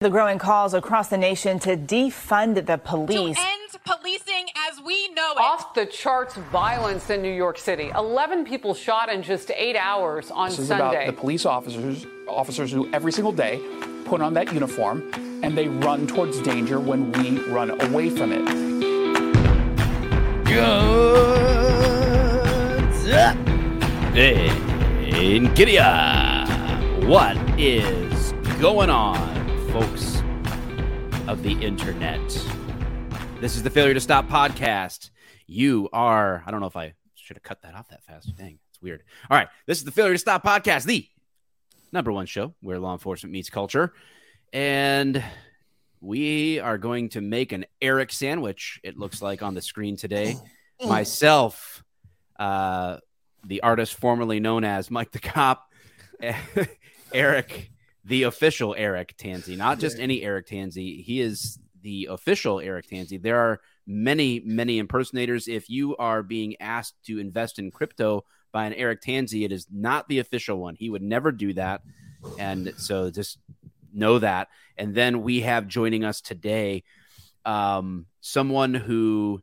The growing calls across the nation to defund the police. To end policing as we know it. Off the charts violence in New York City. 11 people shot in just eight hours on this is Sunday. about the police officers, officers who every single day put on that uniform and they run towards danger when we run away from it. What's up? In Gideon, what is going on, folks of the internet? This is the Failure to Stop podcast. You are, I don't know if I should have cut that off that fast. Dang, it's weird. All right, this is the Failure to Stop podcast, the number one show where law enforcement meets culture. And we are going to make an Eric sandwich, it looks like on the screen today. Myself, uh, the artist formerly known as Mike the Cop, Eric, the official Eric Tansey, not just any Eric Tansey. He is the official Eric Tansey. There are many, many impersonators. If you are being asked to invest in crypto by an Eric Tansey, it is not the official one. He would never do that. And so just know that. And then we have joining us today um, someone who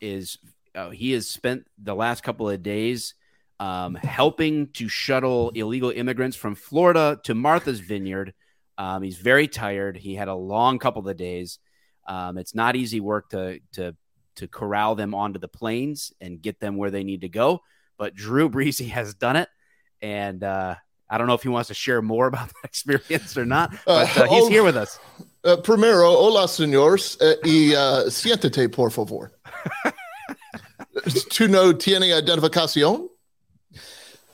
is uh, he has spent the last couple of days um, helping to shuttle illegal immigrants from Florida to Martha's Vineyard. Um, he's very tired. He had a long couple of days. Um, it's not easy work to to to corral them onto the planes and get them where they need to go. But Drew Breesy has done it, and uh, I don't know if he wants to share more about that experience or not. But uh, he's oh, here with us. Uh, primero, hola, señores, uh, y uh, siéntate, por favor. ¿Tú no tiene identificación?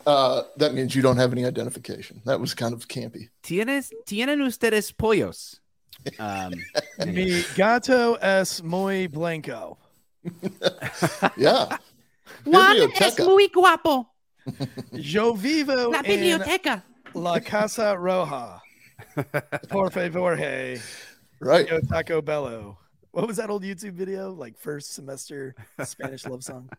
Uh, that means you don't have any identification. That was kind of campy. Tienes, tienen ustedes pollos. Um, Mi gato es muy blanco. Yeah. Juan es muy guapo. Yo vivo La en biblioteca. La Casa Roja. Por favor, hey. Right. Yo Taco Bello. What was that old YouTube video? Like first semester Spanish love song.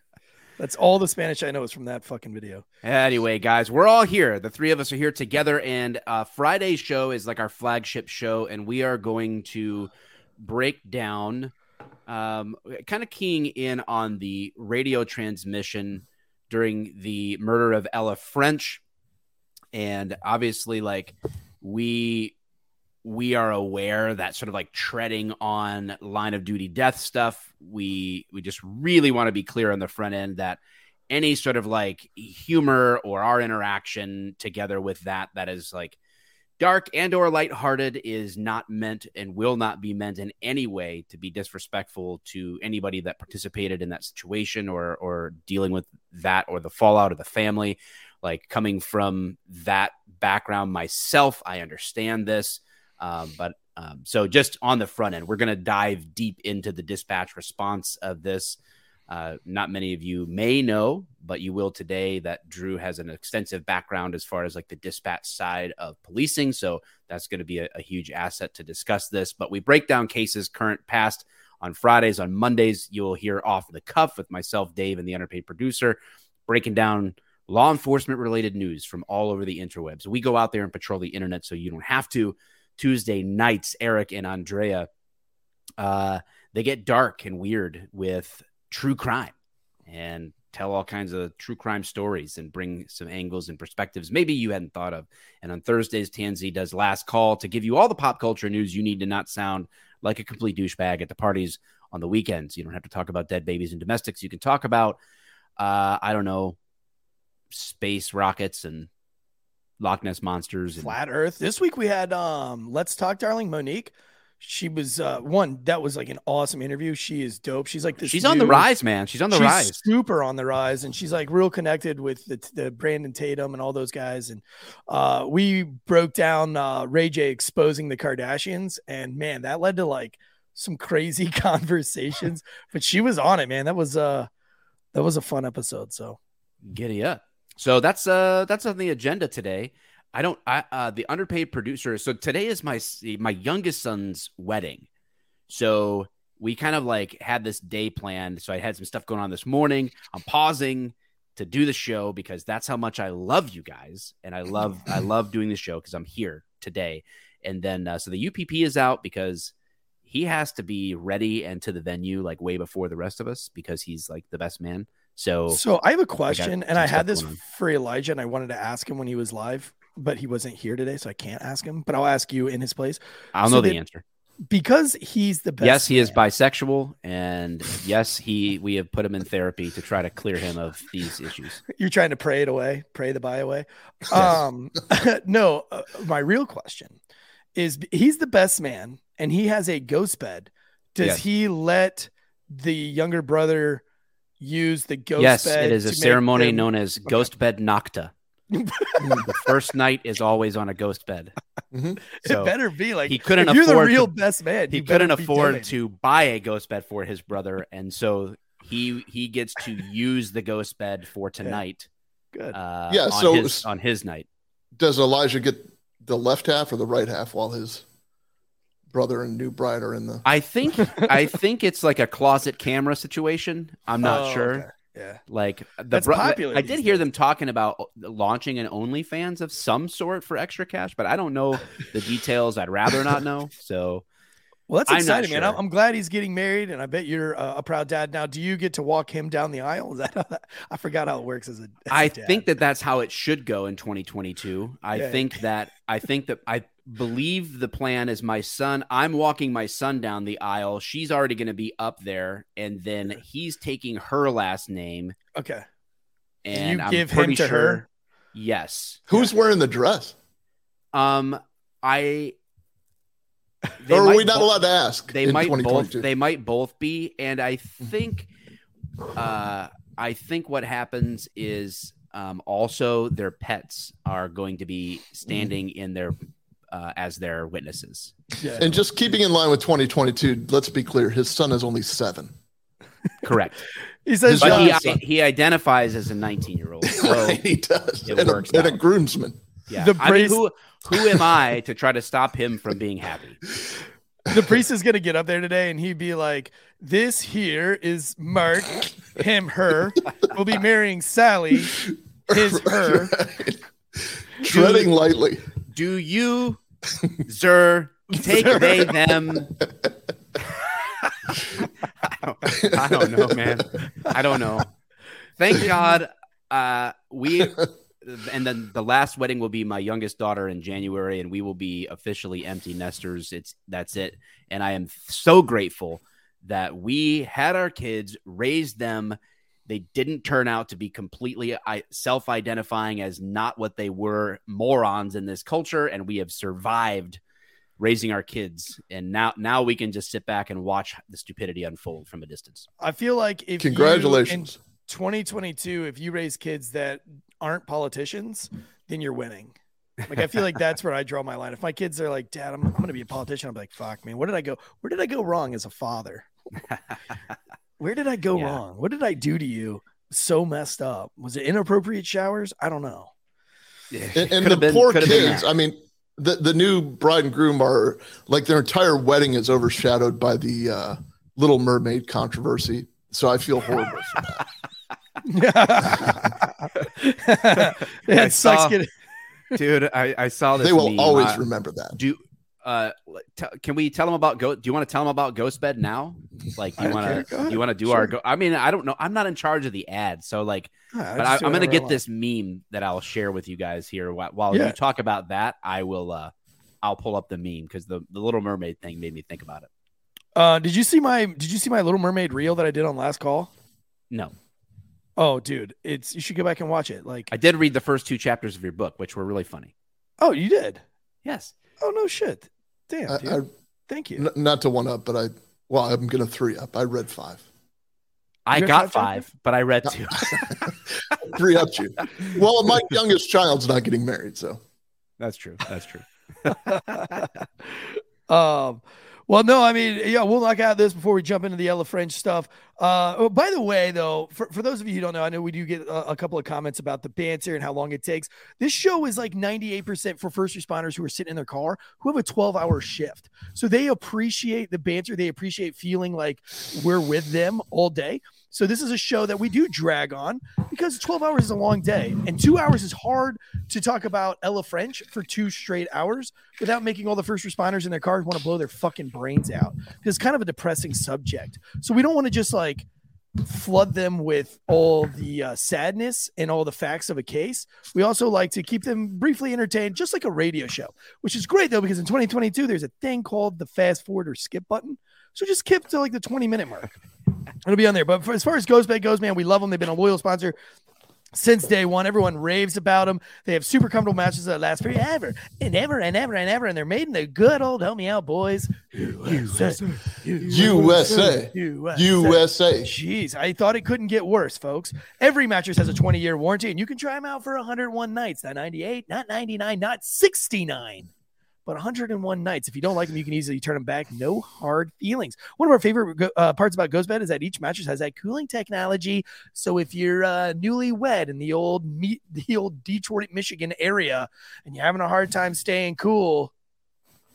That's all the Spanish I know is from that fucking video. Anyway, guys, we're all here. The three of us are here together, and uh, Friday's show is like our flagship show, and we are going to break down, um, kind of keying in on the radio transmission during the murder of Ella French, and obviously, like we we are aware that sort of like treading on line of duty death stuff we we just really want to be clear on the front end that any sort of like humor or our interaction together with that that is like dark and or lighthearted is not meant and will not be meant in any way to be disrespectful to anybody that participated in that situation or or dealing with that or the fallout of the family. Like coming from that background myself i understand this um, but um, so just on the front end, we're going to dive deep into the dispatch response of this. Uh, not many of you may know, but you will today that Drew has an extensive background as far as like the dispatch side of policing. So that's going to be a, a huge asset to discuss this. But we break down cases current, past on Fridays. On Mondays, you'll hear off the cuff with myself, Dave, and the underpaid producer, breaking down law enforcement related news from all over the interwebs. We go out there and patrol the internet so you don't have to. Tuesday nights, Eric and Andrea, uh, they get dark and weird with true crime and tell all kinds of true crime stories and bring some angles and perspectives maybe you hadn't thought of. And on Thursdays, Tansey does last call to give you all the pop culture news you need to not sound like a complete douchebag at the parties on the weekends. You don't have to talk about dead babies and domestics. You can talk about, uh, I don't know, space rockets and Loch Ness monsters. And, Flat Earth. This week we had um Let's Talk Darling Monique. She was uh one that was like an awesome interview. She is dope. She's like this she's on the rise, man. She's on the she's rise. super on the rise and she's like real connected with the, the brandon tatum and all those guys and uh we broke down uh ray j exposing the kardashians and man that led to like some crazy conversations but she was on it man that was uh that was a fun episode so Giddy up. So that's uh that's on the agenda today. I don't I uh the underpaid producer. So today is my my youngest son's wedding. So we kind of like had this day planned. So I had some stuff going on this morning. I'm pausing to do the show because that's how much I love you guys and I love I love doing the show because I'm here today. and then uh, so the UPP is out because he has to be ready and to the venue like way before the rest of us because he's like the best man. So, So I have a question, and I had this for Elijah, and I wanted to ask him when he was live, but he wasn't here today, so I can't ask him. But I'll ask you in his place I'll so know the answer. because he's the best. yes, he is bisexual, and yes, he we have put him in therapy to try to clear him of these issues. You're trying to pray it away, pray the buy away. Yes. Um, no, uh, my real question is: He's the best man, and he has a ghost bed. Does Yes. he let the younger brother use the ghost yes, bed? it is a to make ceremony them- known as Ghost Bed Nocta. the first night is always on a ghost bed. Mhm. So it better be like he couldn't if you're the afford to- real best man. he couldn't afford to buy a ghost bed for his brother, and so he he gets to use the ghost bed for tonight. Good. Uh, Yeah, on so- his, on his night. Does Elijah get the left half or the right half while his brother and new bride are in the? I think I think it's like a closet camera situation. I'm not Oh, sure. okay. Yeah. Like the That's bro- popular I did hear days. them talking about launching an OnlyFans of some sort for extra cash, but I don't know the details. I'd rather not know. So Well, that's exciting, man. I'm, sure. I'm glad he's getting married, and I bet you're uh, a proud dad now. Do you get to walk him down the aisle? Is that that, I forgot how it works as a. as a I dad. think that that's how it should go in 2022. I Yeah. think that I think that I believe the plan is my son. I'm walking my son down the aisle. She's already going to be up there, and then he's taking her last name, Okay. and you I'm give him to sure. her? Yes. Who's wearing the dress? Um. I. they or are we not bo- allowed to ask? They in might both. They might both be, and I think. Uh, I think what happens is um, also their pets are going to be standing in their uh, as their witnesses. Yeah. And just keeping in line with 2022, let's be clear: his son is only seven. Correct. he says, But he, is- he identifies as a 19 year old. So Right, he does, it and, a, works and a out. groomsman. yeah, The I mean, priest- who who am I to try to stop him from being happy? the priest is gonna get up there today, and he'd be like, "This here is Mark, him, her. We'll be marrying Sally, his, her. Right. Treading lightly. Do you, Zer, take they them? I, don't, I don't know, man. I don't know. Thank God, uh, we and then the last wedding will be my youngest daughter in January, and we will be officially empty nesters. It's that's it, and I am so grateful that we had our kids, raised them. They didn't turn out to be completely self-identifying as not what they were, morons in this culture, and we have survived raising our kids. And now, now we can just sit back and watch the stupidity unfold from a distance. I feel like if you- Congratulations. in 2022, if you raise kids that aren't politicians, then you're winning. Like I feel like that's where I draw my line. If my kids are like, "Dad, I'm, I'm going to be a politician," I'm like, "Fuck, man, where did I go? Where did I go wrong as a father? Where did I go Yeah. wrong? What did I do to you? So messed up. Was it inappropriate showers? I don't know. And, and the been- poor kids. I mean, the the new bride and groom are like their entire wedding is overshadowed by the uh, Little Mermaid controversy. So I feel horrible for that. yeah, I it sucks saw- getting. dude. I, I saw this. They will meme. always Uh, remember that. do. Uh, t- can we tell them about go? Do you want to tell them about Ghost Bed now? Like, do you want don't care. Go to? You want to do our? Go- I mean, I don't know. I'm not in charge of the ad, so like, Ah, but I, i'm gonna get this meme that I'll share with you guys here while, while Yeah. you talk about that. I will. uh I'll pull up the meme because the the Little Mermaid thing made me think about it. Uh, did you see my Did you see my Little Mermaid reel that I did on last call? No, Oh, dude, it's you should go back and watch it. Like, I did read the first two chapters of your book, which were really funny. oh, you did. Yes. Oh no shit. Damn, I, dude. I, Thank you. n- not to one up, but I well, I'm gonna three up. I read five. I You read got five five, but I read two. Three up you. Well, my youngest child's not getting married, so That's true. That's true. um, well, no, I mean, yeah, we'll knock out this before we jump into the Ella French stuff. Uh, oh, by the way, though, for, for those of you who don't know, I know we do get a, a couple of comments about the banter and how long it takes. This show is like 98% for first responders who are sitting in their car who have a 12 hour shift. So they appreciate the banter. They appreciate feeling like we're with them all day. So this is a show that we do drag on because 12 hours is a long day and two hours is hard to talk about Ella French for two straight hours without making all the first responders in their cars want to blow their fucking brains out. It's kind of a depressing subject. So we don't want to just like flood them with all the uh, sadness and all the facts of a case. We also like to keep them briefly entertained, just like a radio show, which is great though, because in 2022, there's a thing called the fast forward or skip button. So just skip to like the 20 minute mark. It'll be on there. But for, as far as Ghostbed goes, man, we love them. They've been a loyal sponsor since day one. Everyone raves about them. They have super comfortable matches that last forever and ever and ever and ever. And they're made in the good old help me out boys. USA. USA. USA. Jeez, I thought it couldn't get worse, folks. Every mattress has a 20 year warranty, and you can try them out for 101 nights. Not 98, not 99, not 69 but 101 nights. If you don't like them, you can easily turn them back. No hard feelings. One of our favorite uh, parts about Ghostbed is that each mattress has that cooling technology. So if you're uh, newlywed in the old the old Detroit, Michigan area, and you're having a hard time staying cool,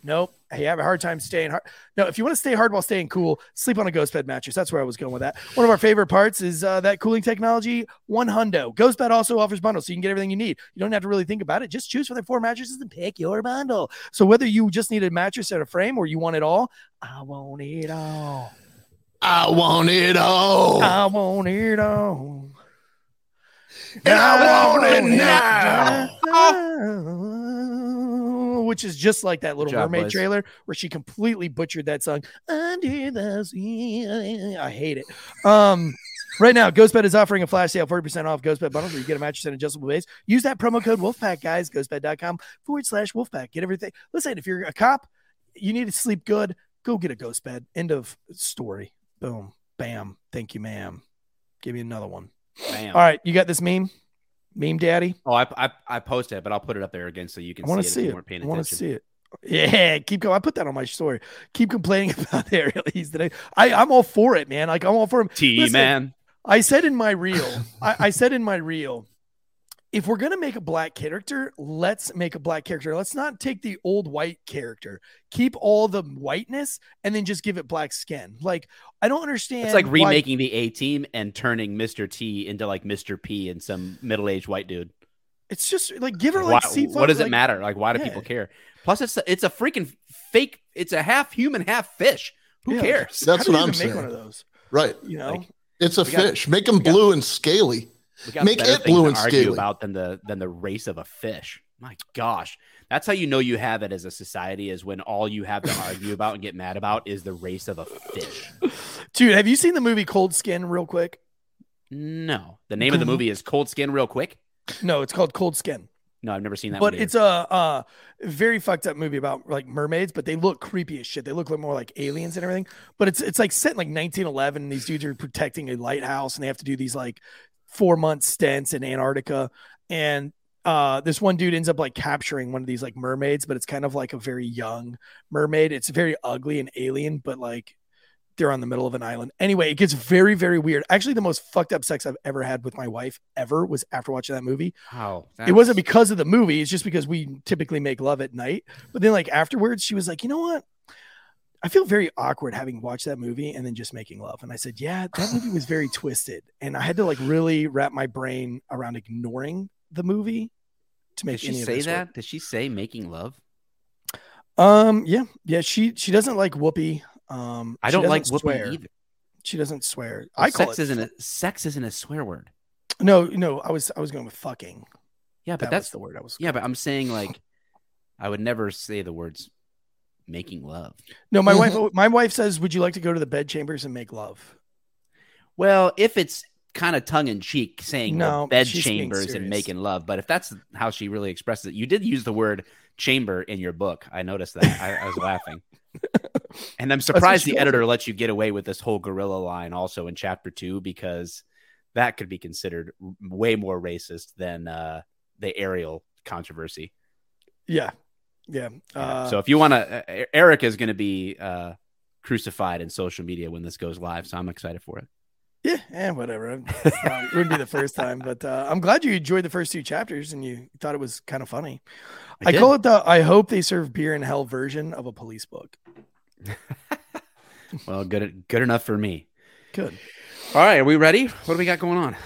Nope. I have a hard time staying hard. No, if you want to stay hard while staying cool, sleep on a ghost bed mattress. That's where I was going with that. One of our favorite parts is uh, that cooling technology, one hundo. Ghost bed also offers bundles, so you can get everything you need. You don't have to really think about it. Just choose from their four mattresses and pick your bundle. So whether you just need a mattress and a frame or you want it all, I want it all. I want it all. I want it all. And I want it now. Which is just like that Little job, Mermaid boys. trailer where she completely butchered that song. Under. I hate it. Um, right now, Ghostbed is offering a flash sale, 40% off Ghostbed bundles where you get a mattress and adjustable base. Use that promo code Wolfpack, guys. Ghostbed.com forward slash Wolfpack. Get everything. Listen, if you're a cop, you need to sleep good. Go get a ghost bed. End of story. Boom. Bam. Thank you, ma'am. Give me another one. Bam. All right, you got this meme, meme daddy. Oh, I, I I posted it, but I'll put it up there again so you can I want see to it. see it. you I want to see it. Yeah, keep going. I put that on my story. Keep complaining about the Ariel today. I I'm all for it, man. Like I'm all for him. T man. I said in my reel, I, I said in my reel, if we're gonna make a black character, let's make a black character. Let's not take the old white character, keep all the whiteness, and then just give it black skin. Like I don't understand. It's like why- remaking the A team and turning Mr. T into like Mr. P and some middle aged white dude. It's just like give her Why, like seafood. what does it matter? Like, why do yeah. people care? Plus, it's a, it's a freaking fake. It's a half human, half fish. Who Yeah. cares? That's How do what you I'm even saying. Make one of those, Right. you know. Like, It's a We got- fish. Make them we got- blue and scaly. We got Make it things blue to and argue scaly. about than the than the race of a fish. My gosh, that's how you know you have it as a society is when all you have to argue about and get mad about is the race of a fish. Dude, have you seen the movie Cold Skin real quick? No, the name of the movie is Cold Skin. Real quick. No, it's called Cold Skin. No, I've never seen that. but one it's a uh very fucked up movie about like mermaids, but they look creepy as shit. They look like more like aliens and everything. But it's it's like set in like 1911. And these dudes are protecting a lighthouse, and they have to do these like four month stints in Antarctica. And uh, this one dude ends up like capturing one of these like mermaids, but it's kind of like a very young mermaid. It's very ugly and alien, but like they're on the middle of an island. Anyway, it gets very, very weird. Actually, the most fucked up sex I've ever had with my wife ever was after watching that movie Wow, it wasn't because of the movie. It's just because we typically make love at night. But then, like afterwards, she was like, "You know what? I feel very awkward having watched that movie and then just making love." And I said, "Yeah, that movie was very twisted, and I had to like really wrap my brain around ignoring the movie to Did make she of say this work." that? Did she say making love? Um, yeah, yeah. She she doesn't like Whoopi. Um, I don't like Whoopi swear. either. She doesn't swear. Well, I call sex it isn't a sex isn't a swear word. no, no. I was I was going with fucking. Yeah, That but was that's the word I was. yeah, but I'm saying like I would never say the words making love. No, my Mm-hmm. wife. My wife says, "Would you like to go to the bed chambers and make love?" Well, if it's kind of tongue in cheek saying No, bed chambers and making love, but if that's how she really expresses it, you did use the word chamber in your book. I noticed that. I, I was laughing. And I'm surprised the calls editor lets you get away with this whole gorilla line also in chapter two because that could be considered way more racist than uh, the Ariel controversy. Yeah, yeah. Yeah. Uh, so if you want to, uh, Eric is going to be uh, crucified in social media when this goes live. So I'm excited for it. yeah, and whatever. It's it wouldn't be the first time, but uh, I'm glad you enjoyed the first two chapters and you thought it was kind of funny. I, did. call it the "I hope they serve beer in hell" version of a police book. well, good, good enough for me. Good. All right, are we ready? What do we got going on?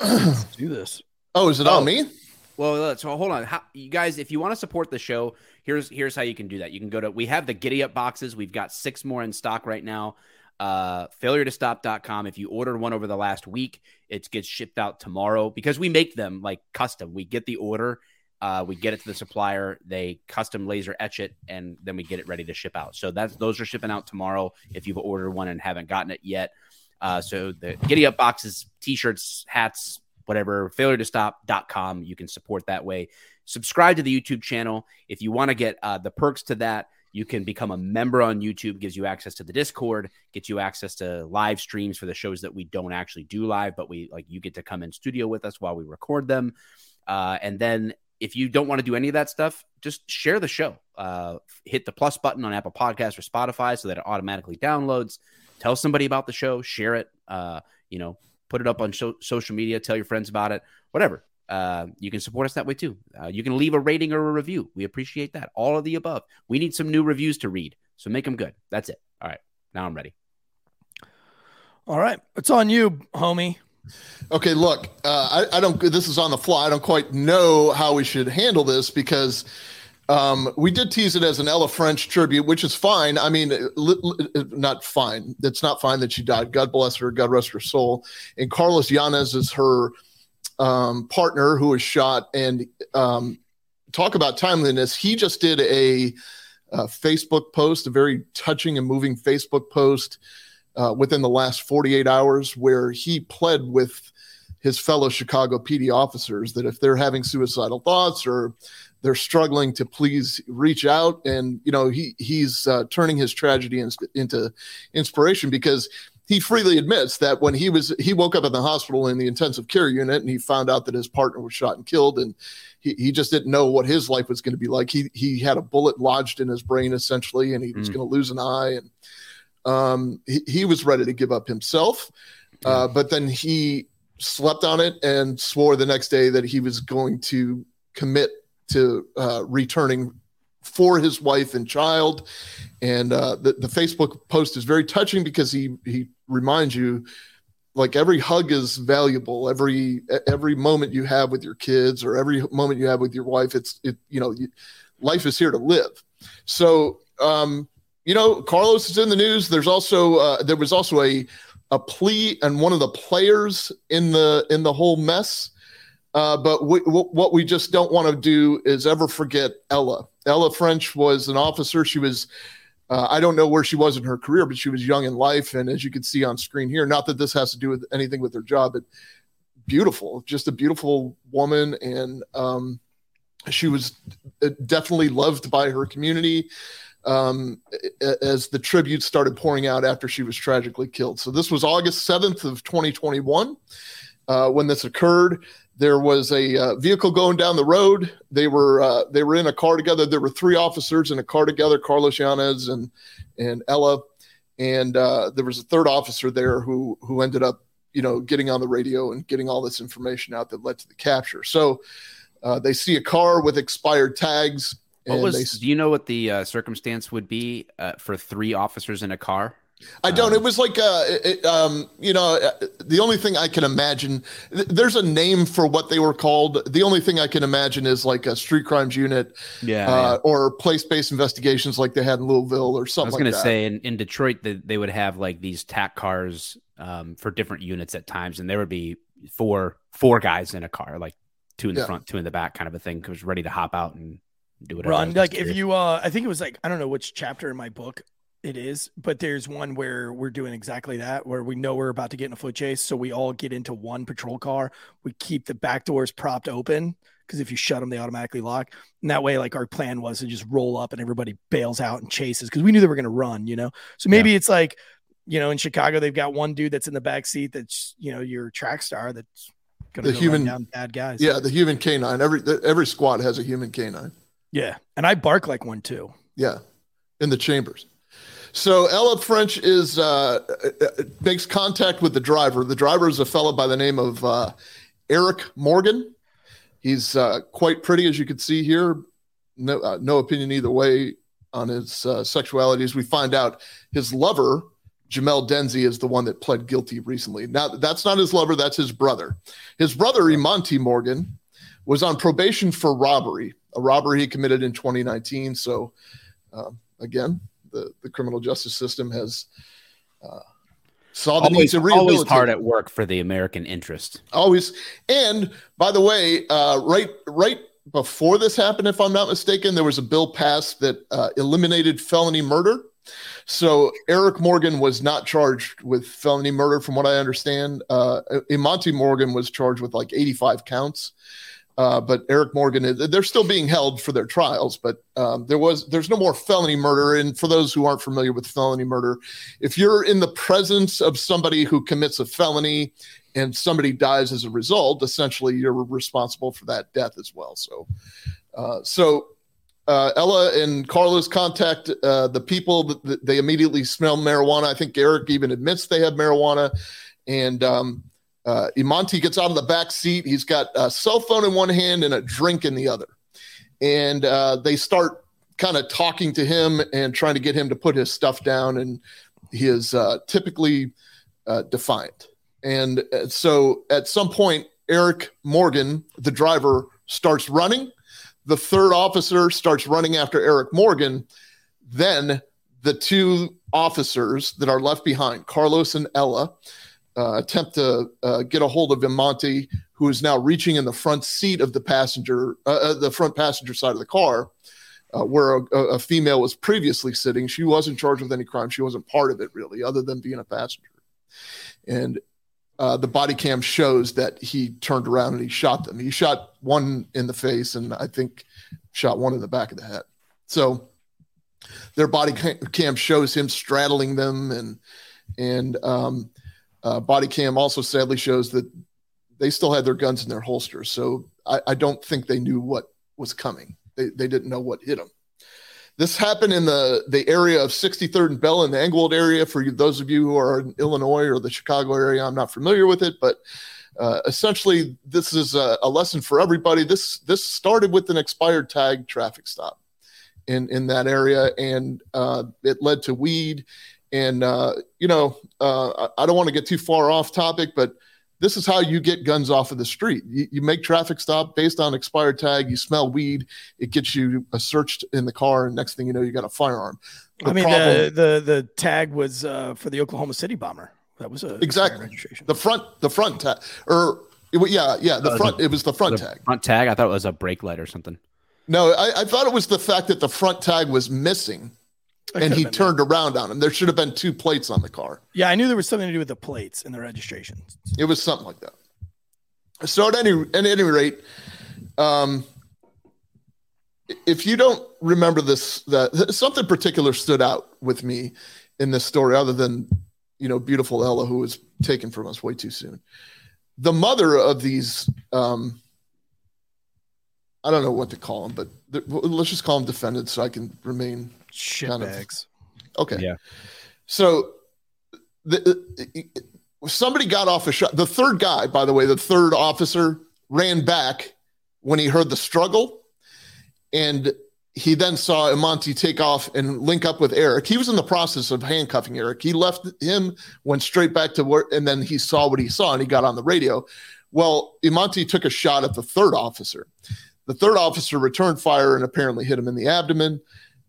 Let's do this. Oh, is it Oh. on me? Well, so hold on, how, you guys. If you want to support the show, here's here's how you can do that. You can go to we have the Giddy Up boxes. We've got six more in stock right now. Uh, failure to stop.com. If you ordered one over the last week, it gets shipped out tomorrow because we make them like custom. We get the order, uh, we get it to the supplier, they custom laser etch it, and then we get it ready to ship out. So that's those are shipping out tomorrow. If you've ordered one and haven't gotten it yet, uh, so the Giddy Up boxes, t-shirts, hats, whatever, failure to stop.com. You can support that way. Subscribe to the YouTube channel. If you want to get uh, the perks to that, you can become a member on YouTube, gives you access to the Discord, gets you access to live streams for the shows that we don't actually do live, but we like you get to come in studio with us while we record them. Uh, and then if you don't want to do any of that stuff, just share the show. Uh, hit the plus button on Apple Podcasts or Spotify so that it automatically downloads. Tell somebody about the show, share it. Uh, you know, put it up on so- social media, tell your friends about it, whatever. Uh, you can support us that way too. Uh, you can leave a rating or a review. We appreciate that. All of the above. We need some new reviews to read, so make them good. That's it. All right, now I'm ready. All right. It's on you, homie. Okay, look, uh, I, I don't. This is on the fly. I don't quite know how we should handle this because um, we did tease it as an Ella French tribute, which is fine. I mean, li- li- not fine. It's not fine that she died. God bless her. God rest her soul. And Carlos Yanez is her um, partner who was shot. And um, talk about timeliness. He just did a, a Facebook post, a very touching and moving Facebook post uh, within the last 48 hours where he pled with his fellow Chicago PD officers that if they're having suicidal thoughts or they're struggling to please reach out. And you know he he's uh, turning his tragedy in, into inspiration because he freely admits that when he was he woke up in the hospital in the intensive care unit and he found out that his partner was shot and killed and he, he just didn't know what his life was going to be like. He he had a bullet lodged in his brain essentially and he was Mm. going to lose an eye. And um, he, he was ready to give up himself, uh, but then he slept on it and swore the next day that he was going to commit to uh, returning for his wife and child. And uh, the, the Facebook post is very touching because he he reminds you like every hug is valuable every every moment you have with your kids or every moment you have with your wife it's it you know life is here to live so um you know, Carlos is in the news. There's also uh, there was also a a plea and one of the players in the in the whole mess. Uh, but we, w- what we just don't want to do is ever forget Ella. Ella French was an officer. She was uh, I don't know where she was in her career, but she was young in life, and as you can see on screen here, not that this has to do with anything with her job, but beautiful, just a beautiful woman, and um, she was uh, definitely loved by her community um, as the tributes started pouring out after she was tragically killed. So this was August 7th of 2021 uh, when this occurred. There was a uh, vehicle going down the road. They were uh, they were in a car together. There were three officers in a car together: Carlos Yanez and and Ella, and uh, there was a third officer there who who ended up you know getting on the radio and getting all this information out that led to the capture. So uh, they see a car with expired tags. What was? they, do you know what the uh, circumstance would be uh, for three officers in a car? I don't. Um, it was like, uh, it, it, um, you know, uh, the only thing I can imagine. th- There's a name for what they were called. The only thing I can imagine is like a street crimes unit, Yeah. uh, or place-based investigations like they had in Louisville or something. I something. was like going to say in, in Detroit that they would have like these tack cars um, for different units at times, and there would be four four guys in a car, like two in the Yeah. front, two in the back, kind of a thing, because ready to hop out and do whatever. Run like if you uh I think it was like I don't know which chapter in my book it is, but there's one where we're doing exactly that where we know we're about to get in a foot chase, so we all get into one patrol car. We keep the back doors propped open because if you shut them, they automatically lock. And that way, like our plan was to just roll up and everybody bails out and chases because we knew they were going to run, you know. So maybe it's like, you know, in Chicago they've got one dude that's in the back seat that's you know your track star that's going The human- down bad guys. Yeah, the human canine. Every every squad has a human canine. yeah, and I bark like one too. Yeah, in the chambers. So Ella French is uh, makes contact with the driver. The driver is a fellow by the name of uh, Eric Morgan. He's uh, quite pretty, as you can see here. No, uh, no opinion either way on his uh, sexuality. As we find out, his lover Jamel Danzy is the one that pled guilty recently. Now, that's not his lover, that's his brother. His brother, Emonte Morgan, was on probation for robbery, a robbery he committed in 2019. So, um, again, the, the criminal justice system has uh, saw the need Always, to always hard at work for the American interest. Always. And by the way, uh, right right before this happened, if I'm not mistaken, there was a bill passed that uh, eliminated felony murder. So Eric Morgan was not charged with felony murder, from what I understand. Uh, Emonte Morgan was charged with like 85 counts. Uh, but Eric Morgan, they're still being held for their trials, but um, there was there's no more felony murder. And for those who aren't familiar with felony murder, if you're in the presence of somebody who commits a felony and somebody dies as a result, essentially you're responsible for that death as well. So, uh, so uh, Ella and Carlos contact uh, the people. They immediately smell marijuana. I think Eric even admits they have marijuana, and um, uh, gets out of the back seat. He's got a cell phone in one hand and a drink in the other, and uh, they start kind of talking to him and trying to get him to put his stuff down. And he is uh, typically uh, defiant. And uh, so at some point, Eric Morgan, the driver, starts running. The third officer starts running after Eric Morgan. Then the two officers that are left behind, Carlos and Ella, uh, attempt to uh, get a hold of Emonte, who is now reaching in the front seat of the passenger, uh, uh, the front passenger side of the car, uh, where a, a female was previously sitting. She wasn't charged with any crime. She wasn't part of it really, other than being a passenger. And uh, the body cam shows that he turned around and he shot them. He shot one in the face and I think shot one in the back of the head. So their body cam shows him straddling them and and um, uh, body cam also sadly shows that they still had their guns in their holsters. So I, I don't think they knew what was coming. They, they didn't know what hit them. This happened in the, the area of 63rd and Bell in the Englewood area. For you, those of you who are in Illinois or the Chicago area, I'm not familiar with it, but uh, essentially this is a, a lesson for everybody. This this started with an expired tag traffic stop in in that area, and uh, it led to weed. And uh, you know, uh, I don't want to get too far off topic, but this is how you get guns off of the street. You, you, make traffic stop based on expired tag. You smell weed. It gets you a searched in the car, and next thing you know, you got a firearm. The I mean, problem, the, the the tag was uh, for the Oklahoma City bomber. That was a exactly registration. The front, the front tag, or yeah, yeah, the front. A, it was the front the tag. Front tag. I thought it was a brake light or something. No, I, I thought it was the fact that the front tag was missing and he turned that. around on him. There should have been two plates on the car. Yeah, I knew there was something to do with the plates and the registration. It was something like that. So at any at any rate, um, if you don't remember this, that something particular stood out with me in this story, other than you know beautiful Ella who was taken from us way too soon. The mother of these, um, I don't know what to call them, but let's just call them defendants, so I can remain shitbags. Okay. Yeah. So the, uh, somebody got off a shot. The third guy, by the way, the third officer ran back when he heard the struggle, and he then saw Emonte take off and link up with Eric. He was in the process of handcuffing Eric. He left him, went straight back to work, and then he saw what he saw and he got on the radio. Well, Emonte took a shot at the third officer. The third officer returned fire and apparently hit him in the abdomen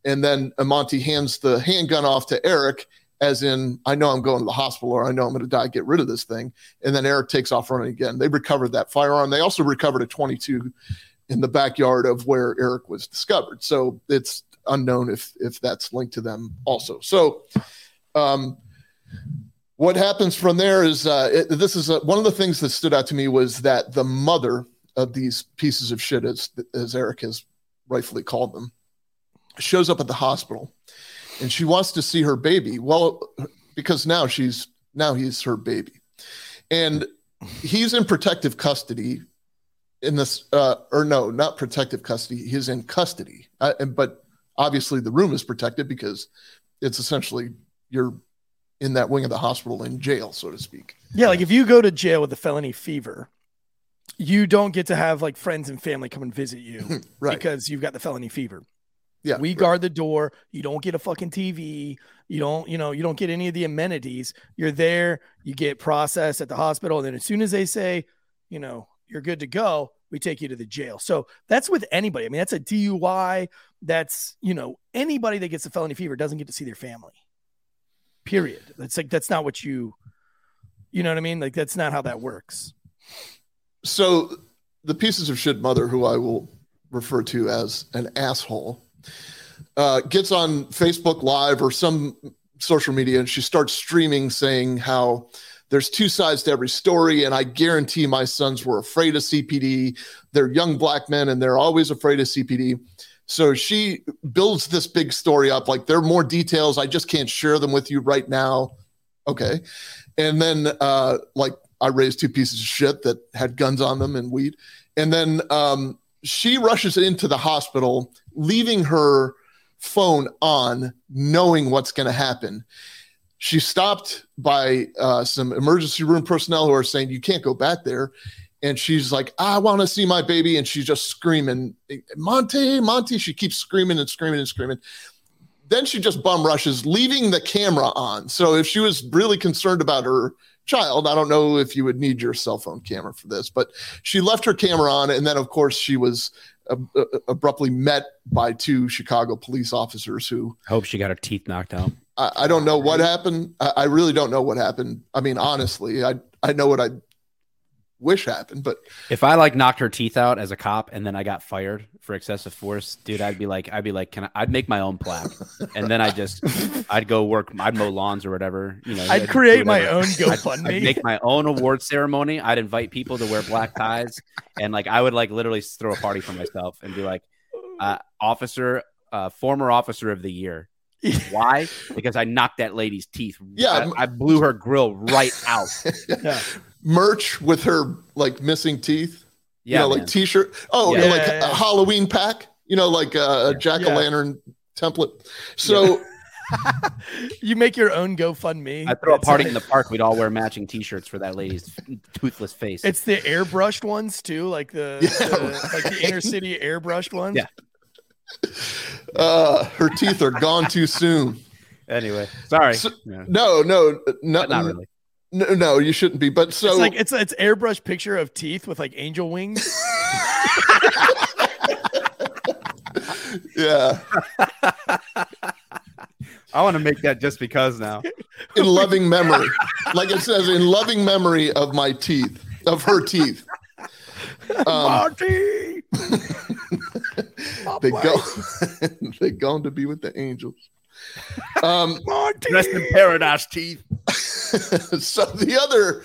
and then Emonte hands the handgun off to Eric, as in, I know I'm going to the hospital or I know I'm going to die, get rid of this thing. And then Eric takes off running again. They recovered that firearm. They also recovered a 22 in the backyard of where Eric was discovered. So it's unknown if if that's linked to them also. So um, what happens from there is uh, it, this is a, one of the things that stood out to me was that the mother of these pieces of shit, as as Eric has rightfully called them, shows up at the hospital and she wants to see her baby. Well, because now she's now he's her baby. And he's in protective custody in this uh or no, not protective custody. He's in custody. Uh, and, but obviously the room is protected because it's essentially you're in that wing of the hospital in jail, so to speak. Yeah, like if you go to jail with a felony fever, you don't get to have like friends and family come and visit you right. because you've got the felony fever. Yeah, we right. guard the door. You don't get a fucking TV. You don't, you know, you don't get any of the amenities. You're there, you get processed at the hospital, and then as soon as they say, you know, you're good to go, we take you to the jail. So that's with anybody. I mean, that's a DUI. That's, you know, anybody that gets a felony fever doesn't get to see their family. Period. That's like that's not what you you know what I mean? Like that's not how that works. So the pieces of shit mother, who I will refer to as an asshole, uh, gets on Facebook Live or some social media and she starts streaming saying how there's two sides to every story. And I guarantee my sons were afraid of CPD. They're young black men and they're always afraid of CPD. So she builds this big story up like there are more details. I just can't share them with you right now. Okay. And then, uh, like, I raised two pieces of shit that had guns on them and weed. And then um, she rushes into the hospital, leaving her phone on, knowing what's going to happen. She stopped by uh, some emergency room personnel who are saying, You can't go back there. And she's like, I want to see my baby. And she's just screaming, Monty, Monty. She keeps screaming and screaming and screaming. Then she just bum rushes, leaving the camera on. So if she was really concerned about her child, I don't know if you would need your cell phone camera for this, but she left her camera on. And then, of course, she was uh, abruptly met by two Chicago police officers who. I hope she got her teeth knocked out. I, I don't know what happened. I, I, really don't know what happened. I mean, honestly, I I know what I wish happened, but if I like knocked her teeth out as a cop and then I got fired for excessive force, dude, I'd be like, I'd be like, can I? I'd make my own plaque, and then I just, I'd go work, I'd mow lawns or whatever, you know. I'd, I'd create my own GoFundMe. I'd, I'd, make my own award ceremony. I'd invite people to wear black ties, and like I would like literally throw a party for myself and be like, uh, officer, uh, former officer of the year. Why? Because I knocked that lady's teeth. Yeah, I, I blew her grill right out. yeah merch with her like missing teeth. Yeah, you know, like t-shirt. Oh, yeah. like a Halloween pack. You know, like a, a jack o' lantern template. So. you make your own GoFundMe. I throw a party in the park. We'd all wear matching T-shirts for that lady's toothless face. It's the airbrushed ones too, like the, yeah, the right. like the inner city airbrushed ones. Yeah. Uh, her teeth are gone too soon. Anyway, sorry. So, yeah. No, no, no, not really. No, no, you shouldn't be. But so it's like it's it's airbrush picture of teeth with like angel wings. yeah. I want to make that just because now. In loving memory. Like it says, in loving memory of my teeth, of her teeth. Um, Marty! they go they gone to be with the angels. Um, Rest in paradise, teeth. so the other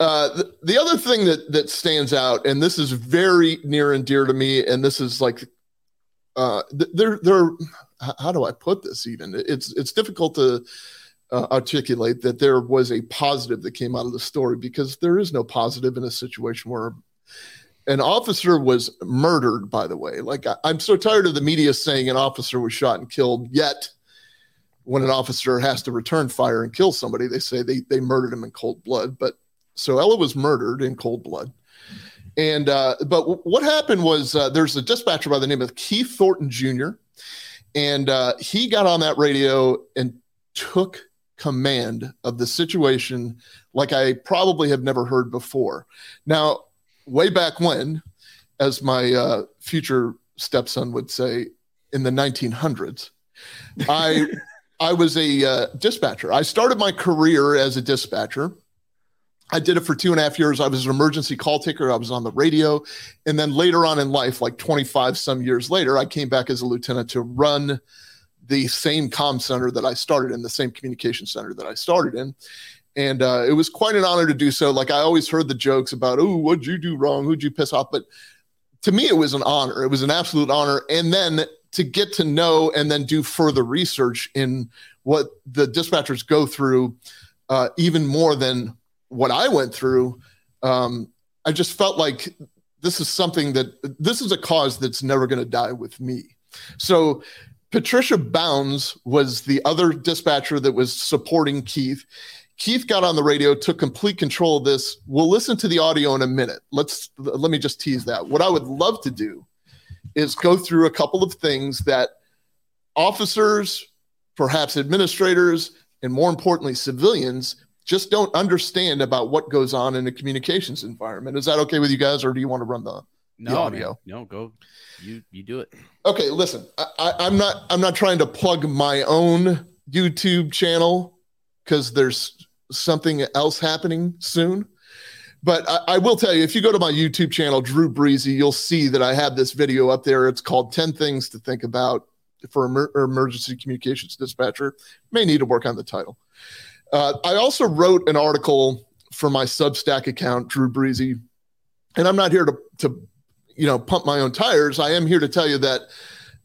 uh, the, the other thing that that stands out, and this is very near and dear to me, and this is like uh, there there. How do I put this? Even it's it's difficult to uh, articulate that there was a positive that came out of the story because there is no positive in a situation where an officer was murdered. By the way, like I, I'm so tired of the media saying an officer was shot and killed, yet when an officer has to return fire and kill somebody, they say they, they murdered him in cold blood. But so Ella was murdered in cold blood. And, uh, but w- what happened was uh, there's a dispatcher by the name of Keith Thornton Jr., and uh, he got on that radio and took command of the situation like I probably have never heard before. Now, way back when, as my uh, future stepson would say, in the 1900s, I I was a uh, dispatcher. I started my career as a dispatcher. I did it for two and a half years. I was an emergency call taker. I was on the radio. And then later on in life, like 25 some years later, I came back as a lieutenant to run the same comm center that I started in, the same communication center that I started in. And uh, it was quite an honor to do so. Like I always heard the jokes about, oh, what'd you do wrong? Who'd you piss off? But to me, it was an honor. It was an absolute honor. And then to get to know and then do further research in what the dispatchers go through, uh, even more than what I went through. Um, I just felt like this is something that this is a cause that's never going to die with me. So Patricia Bounds was the other dispatcher that was supporting Keith. Keith got on the radio, took complete control of this. We'll listen to the audio in a minute. Let's let me just tease that. What I would love to do is go through a couple of things that officers perhaps administrators, and more importantly, civilians just don't understand about what goes on in a communications environment. Is that okay with you guys, or do you want to run the, the No, audio? man. no, go. You you do it. Okay, listen, I, I, I'm not I'm not trying to plug my own YouTube channel because there's something else happening soon. But I, I will tell you, if you go to my YouTube channel, Drew Breezy, you'll see that I have this video up there. It's called 10 Things to Think About for Emer- Emergency Communications Dispatcher. May need to work on the title. Uh, I also wrote an article for my Substack account, Drew Breezy, and I'm not here to, to you know, pump my own tires. I am here to tell you that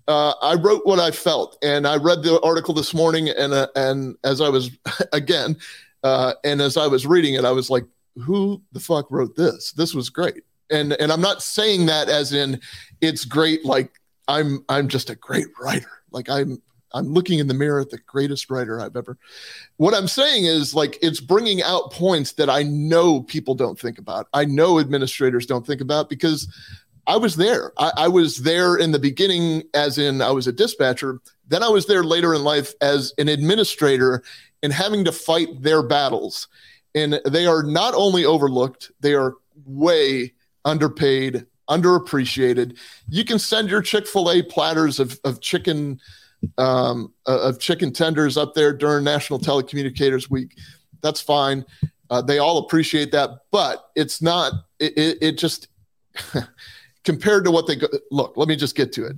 uh, I wrote what I felt, and I read the article this morning, and uh, and as I was again, uh, and as I was reading it, I was like, "Who the fuck wrote this? This was great." And and I'm not saying that as in it's great. Like I'm I'm just a great writer. Like I'm I'm looking in the mirror at the greatest writer I've ever. What I'm saying is like it's bringing out points that I know people don't think about. I know administrators don't think about because I was there. I, I, was there in the beginning, as in I was a dispatcher. Then I was there later in life as an administrator and having to fight their battles. And they are not only overlooked, they are way underpaid, underappreciated. You can send your Chick fil A platters of, of chicken. Um, of chicken tenders up there during National Telecommunicators Week. That's fine. Uh, they all appreciate that, but it's not. It, it, it just compared to what they go, look, let me just get to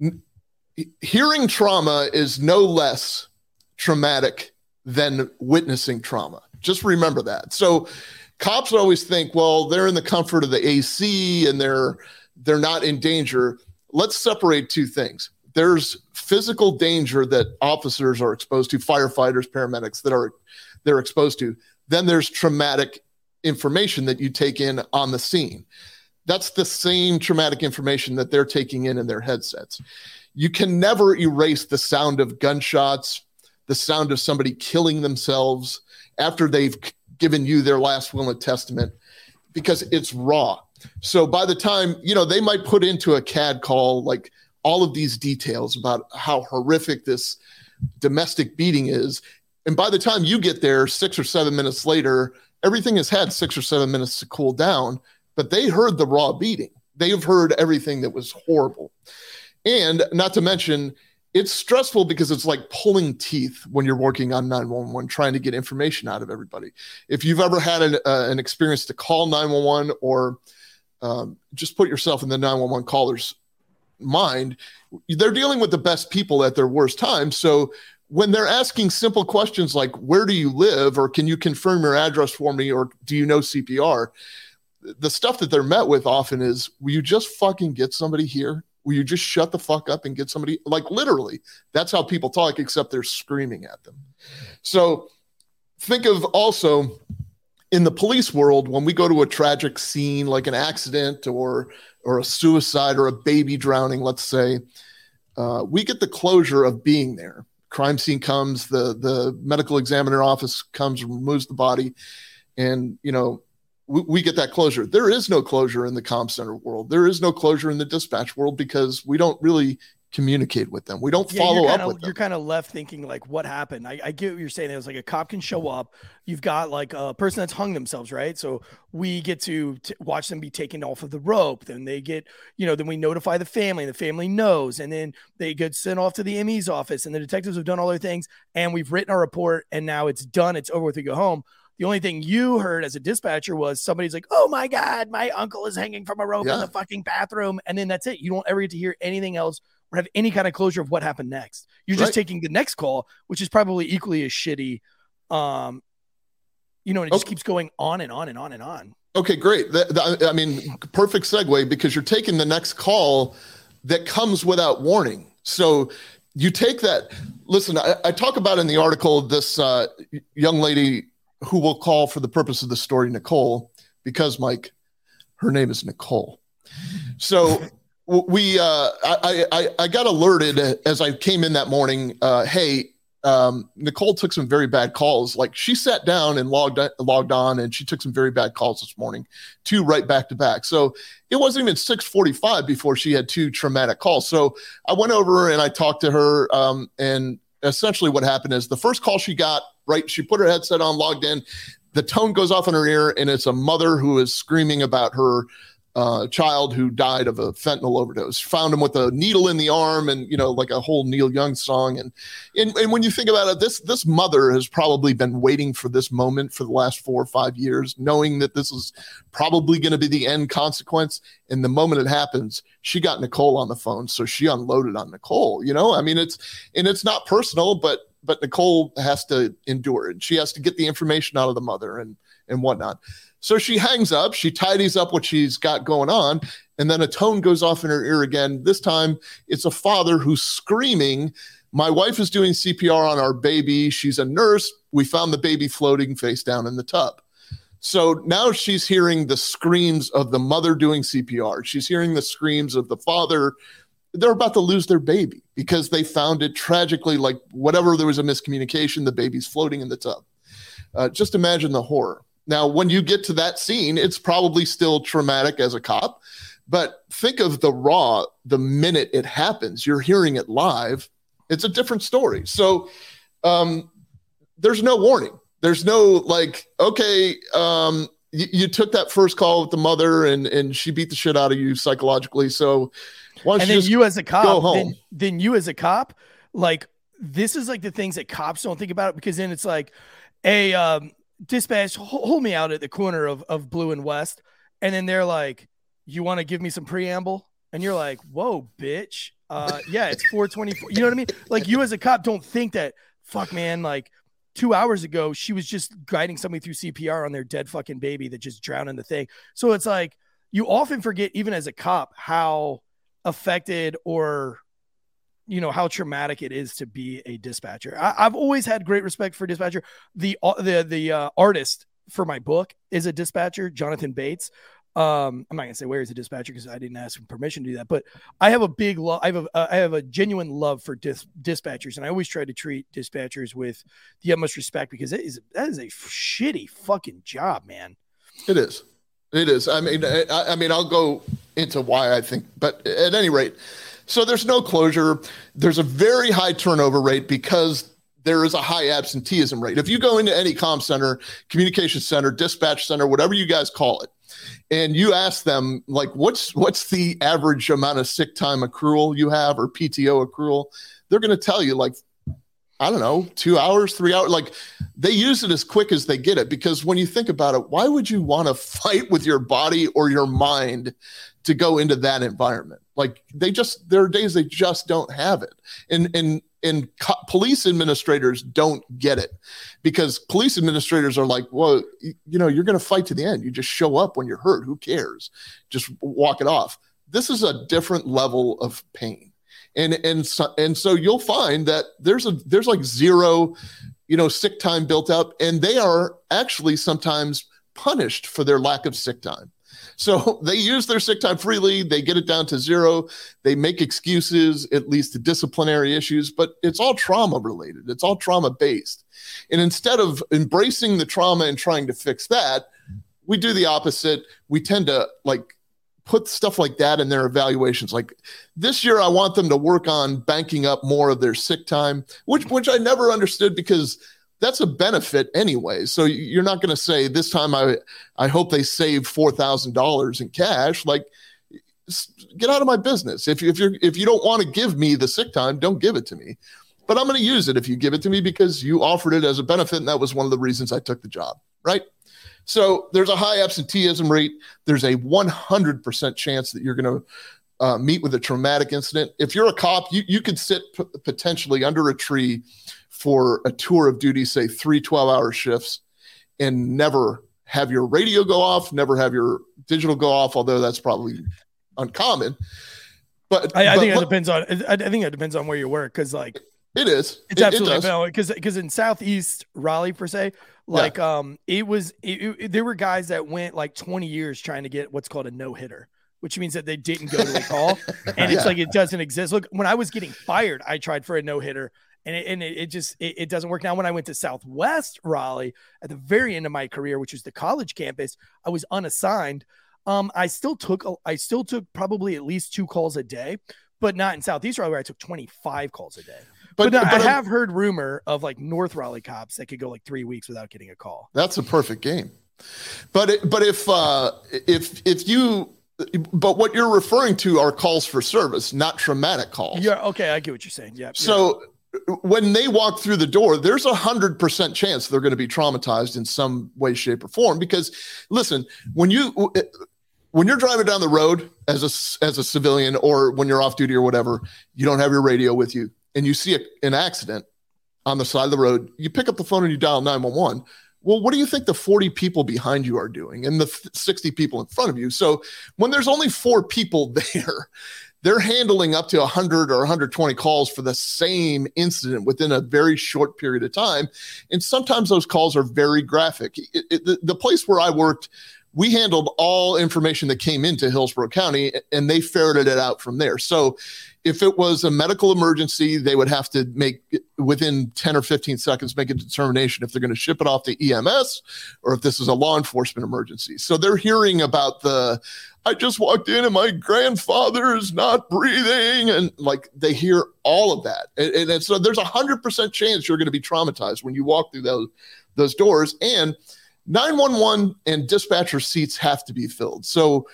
it. Hearing trauma is no less traumatic than witnessing trauma. Just remember that. So cops always think, well, they're in the comfort of the AC and they're they're not in danger. Let's separate two things. There's physical danger that officers are exposed to, firefighters, paramedics that are they're exposed to. Then there's traumatic information that you take in on the scene that's the same traumatic information that they're taking in in their headsets. You can never erase the sound of gunshots, the sound of somebody killing themselves after they've given you their last will and testament because it's raw. So by the time, you know, they might put into a CAD call like all of these details about how horrific this domestic beating is. And by the time you get there, six or seven minutes later, everything has had six or seven minutes to cool down but they heard the raw beating. They've heard everything that was horrible. And not to mention, it's stressful because it's like pulling teeth when you're working on 911 trying to get information out of everybody. If you've ever had an, uh, an experience to call 911 or um, just put yourself in the 911 caller's mind they're dealing with the best people at their worst time so when they're asking simple questions like where do you live? or can you confirm your address for me? or do you know cpr the stuff that they're met with often is will you just fucking get somebody here will you just shut the fuck up and get somebody like literally that's how people talk except they're screaming at them. So think of also in the police world when we go to a tragic scene like an accident or or a suicide or a baby drowning let's say uh, we get the closure of being there. Crime scene comes the the medical examiner office comes removes the body and you know we, we, get that closure. There is no closure in the comp center world. There is no closure in the dispatch world because we don't really communicate with them. We don't yeah, follow kinda, up with them. You're kind of left thinking like, what happened? I, I get what you're saying. It was like a cop can show up. You've got like a person that's hung themselves, right? So we get to t- watch them be taken off of the rope. Then they get, you know, then we notify the family. The family knows, and then they get sent off to the ME's office, and the detectives have done all their things, and we've written our report, and now it's done. It's over with. We go home the only thing you heard as a dispatcher was somebody's like, "Oh my god, my uncle is hanging from a rope yeah. in the fucking bathroom," and then that's it. You don't ever get to hear anything else or have any kind of closure of what happened next. You're just right. taking the next call, which is probably equally as shitty. Um, you know, and it just keeps going on and on and on and on. Okay, great. That, that, I mean, perfect segue because you're taking the next call that comes without warning. So you take that. Listen, I, I talk about in the article this uh, young lady who will call for the purpose of the story Nicole, because Mike, her name is Nicole. So we, uh, I, I, I got alerted as I came in that morning. Uh, hey, um, Nicole took some very bad calls. Like she sat down and logged logged on, and she took some very bad calls this morning, two right back to back. So it wasn't even six forty five before she had two traumatic calls. So I went over and I talked to her, um, and essentially what happened is the first call she got, right? She put her headset on, logged in. The tone goes off in her ear, and it's a mother who is screaming about her uh, child who died of a fentanyl overdose. Found him with a needle in the arm, and you know, like a whole Neil Young song. And, and and when you think about it, this this mother has probably been waiting for this moment for the last four or five years, knowing that this is probably going to be the end consequence. And the moment it happens, she got Nicole on the phone, so she unloaded on Nicole. You know, I mean, it's and it's not personal, but but Nicole has to endure it. She has to get the information out of the mother and and whatnot. So she hangs up, she tidies up what she's got going on, and then a tone goes off in her ear again. This time it's a father who's screaming, My wife is doing CPR on our baby. She's a nurse. We found the baby floating face down in the tub. So now she's hearing the screams of the mother doing CPR. She's hearing the screams of the father. They're about to lose their baby because they found it tragically, like whatever there was a miscommunication, the baby's floating in the tub. Uh, just imagine the horror. Now, when you get to that scene, it's probably still traumatic as a cop, but think of the raw the minute it happens. You're hearing it live. It's a different story. So um, there's no warning. There's no like, okay, um, you, you took that first call with the mother and and she beat the shit out of you psychologically. So why and you then you as a cop, then, then you as a cop, like this is like the things that cops don't think about because then it's like, a um, dispatch, hold me out at the corner of of Blue and West, and then they're like, you want to give me some preamble, and you're like, whoa, bitch, uh, yeah, it's 424. You know what I mean? Like you as a cop don't think that, fuck, man, like. Two hours ago, she was just guiding somebody through CPR on their dead fucking baby that just drowned in the thing. So it's like you often forget, even as a cop, how affected or you know how traumatic it is to be a dispatcher. I, have always had great respect for dispatcher. The uh, the the uh, artist for my book is a dispatcher, Jonathan Bates. Um, I'm not gonna say where he's a dispatcher because I didn't ask him permission to do that, but I have a big love. I have a uh, I have a genuine love for dis- dispatchers, and I always try to treat dispatchers with the utmost respect because it is that is a shitty fucking job, man. It is. It is. I mean, I, I mean, I'll go into why I think, but at any rate, so there's no closure. There's a very high turnover rate because there is a high absenteeism rate. If you go into any comm center, communication center, dispatch center, whatever you guys call it, and you ask them like, what's what's the average amount of sick time accrual you have or PTO accrual, they're going to tell you like I don't know, two hours, three hours. Like they use it as quick as they get it. Because when you think about it, why would you want to fight with your body or your mind to go into that environment? Like they just, there are days they just don't have it. And, and, and co- police administrators don't get it because police administrators are like, well, y- you know, you're going to fight to the end. You just show up when you're hurt. Who cares? Just walk it off. This is a different level of pain and and so, and so you'll find that there's a there's like zero you know sick time built up and they are actually sometimes punished for their lack of sick time. So they use their sick time freely they get it down to zero they make excuses it leads to disciplinary issues but it's all trauma related it's all trauma based. And instead of embracing the trauma and trying to fix that we do the opposite. We tend to like put stuff like that in their evaluations. Like this year, I want them to work on banking up more of their sick time, which which I never understood because that's a benefit anyway. So you're not going to say this time I I hope they save four thousand dollars in cash. Like get out of my business. If if you're if you don't want to give me the sick time, don't give it to me. But I'm going to use it if you give it to me because you offered it as a benefit, and that was one of the reasons I took the job. Right. So there's a high absenteeism rate. There's a 100% chance that you're going to uh, meet with a traumatic incident. If you're a cop, you, you could sit p- potentially under a tree for a tour of duty, say three 12 hour shifts, and never have your radio go off, never have your digital go off, although that's probably uncommon. But I, I but think it depends on. I, I think it depends on where you work because like it is. It's It- absolutely because because in Southeast Raleigh per se, like um, it was it, it- there were guys that went like 20 years trying to get what's called a no hitter, which means that they didn't go to a call, and it's Yeah. like it doesn't exist. Look, when I was getting fired, I tried for a no hitter. And it, and it, it just it, doesn't work now. When I went to Southwest Raleigh at the very end of my career, which was the college campus, I was unassigned. Um, I still took a- I still took probably at least two calls a day, but not in Southeast Raleigh where I took 25 calls a day But, no, I I'm- have heard rumor of like North Raleigh cops that could go like three weeks without getting a call. That's a perfect game. But it, but if uh, if if you but what you're referring to are calls for service, not traumatic calls. Yeah, okay, I get what you're saying. Yeah. So when they walk through the door, there's a hundred percent chance they're going to be traumatized in some way, shape, or form. Because listen, when you when you're driving down the road as a as a civilian, or when you're off duty or whatever, you don't have your radio with you, and you see a, an accident on the side of the road, you pick up the phone and you dial nine one one. Well, what do you think the 40 people behind you are doing and the 60 people in front of you? So when there's only four people there, they're handling up to 100 or 120 calls for the same incident within a very short period of time. And sometimes those calls are very graphic. It, it, the, the place where I worked, we handled all information that came into Hillsborough County and they ferreted it out from there. So if it was a medical emergency, they would have to make within 10 or 15 seconds make a determination if they're going to ship it off to EMS or if this is a law enforcement emergency. So they're hearing about the I just walked in and my grandfather is not breathing and like they hear all of that. And, and, so there's a 100% chance you're going to be traumatized when you walk through those those doors and 911 and dispatcher seats have to be filled. So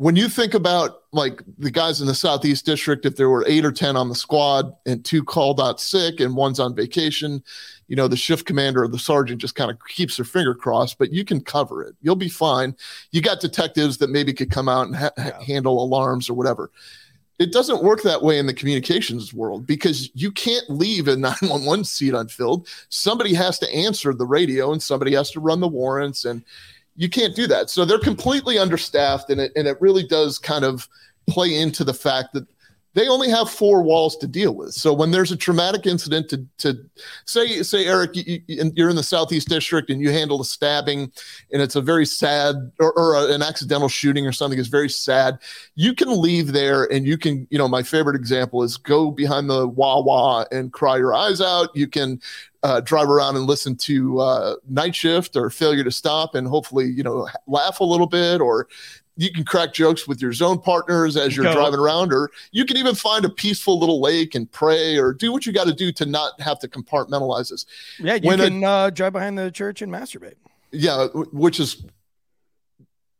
when you think about like the guys in the southeast district if there were eight or ten on the squad and two called out sick and one's on vacation you know the shift commander or the sergeant just kind of keeps their finger crossed but you can cover it. You'll be fine. You got detectives that maybe could come out and ha- yeah. handle alarms or whatever. It doesn't work that way in the communications world because you can't leave a 911 seat unfilled. Somebody has to answer the radio and somebody has to run the warrants and you can't do that. So they're completely understaffed, and it and it really does kind of play into the fact that they only have four walls to deal with. So when there's a traumatic incident to to say say Eric, you, you're in the southeast district and you handle a stabbing, and it's a very sad or, or a, an accidental shooting or something is very sad. You can leave there and you can you know my favorite example is go behind the Wawa and cry your eyes out. You can uh, drive around and listen to uh, Night Shift or Failure to Stop, and hopefully, you know, laugh a little bit, or you can crack jokes with your zone partners as you're Go. driving around, or you can even find a peaceful little lake and pray, or do what you got to do to not have to compartmentalize this. Yeah, you when can a, uh, drive behind the church and masturbate. Yeah, which is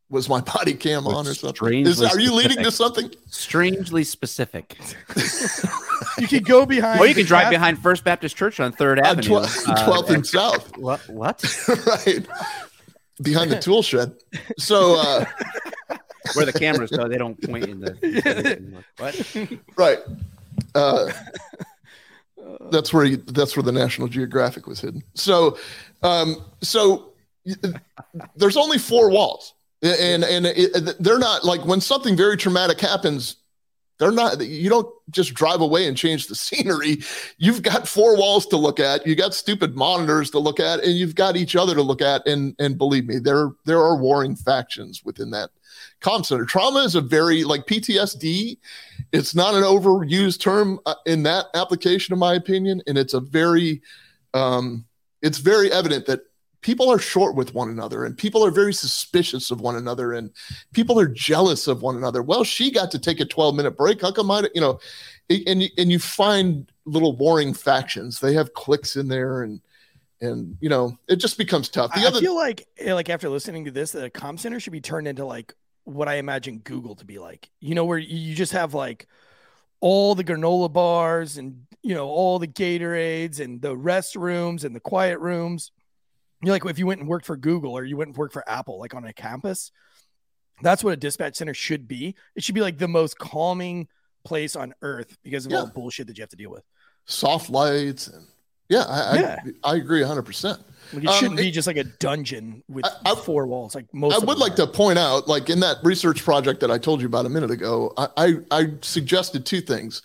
was my body cam on or something? Is, are you leading to something? Strangely specific. you can go behind. Or you can drive Baptist. behind First Baptist Church on Third Avenue, 12th, uh, and South. What? What? right behind the tool shed. So uh, where the cameras go, they don't point in the. what? Right. Uh, that's where you, that's where the National Geographic was hidden. So, um, so there's only four walls and and it, they're not like when something very traumatic happens they're not you don't just drive away and change the scenery. You've got four walls to look at you got stupid monitors to look at and you've got each other to look at. And and believe me there there are warring factions within that com center. Trauma is a very like ptsd it's not an overused term uh, in that application in my opinion. And it's a very um it's very evident that people are short with one another and people are very suspicious of one another and people are jealous of one another. Well she got to take a 12 minute break. How come i you know and and you find little warring factions. They have cliques in there and and you know it just becomes tough. The I other, feel like eh, like after listening to this the com center should be turned into like what i imagine google to be like. You know where you just have like all the granola bars and you know all the gatorades and the restrooms and the quiet rooms you're like if you went and worked for Google or you went and worked for Apple, like on a campus, that's what a dispatch center should be. It should be like the most calming place on earth because of yeah. all the bullshit that you have to deal with. Soft lights and yeah, I yeah. I, I agree 100. percent Like it shouldn't um, be just like a dungeon with I, I, four walls. Like most. I would like are. to point out, like in that research project that I told you about a minute ago, I I, I suggested two things.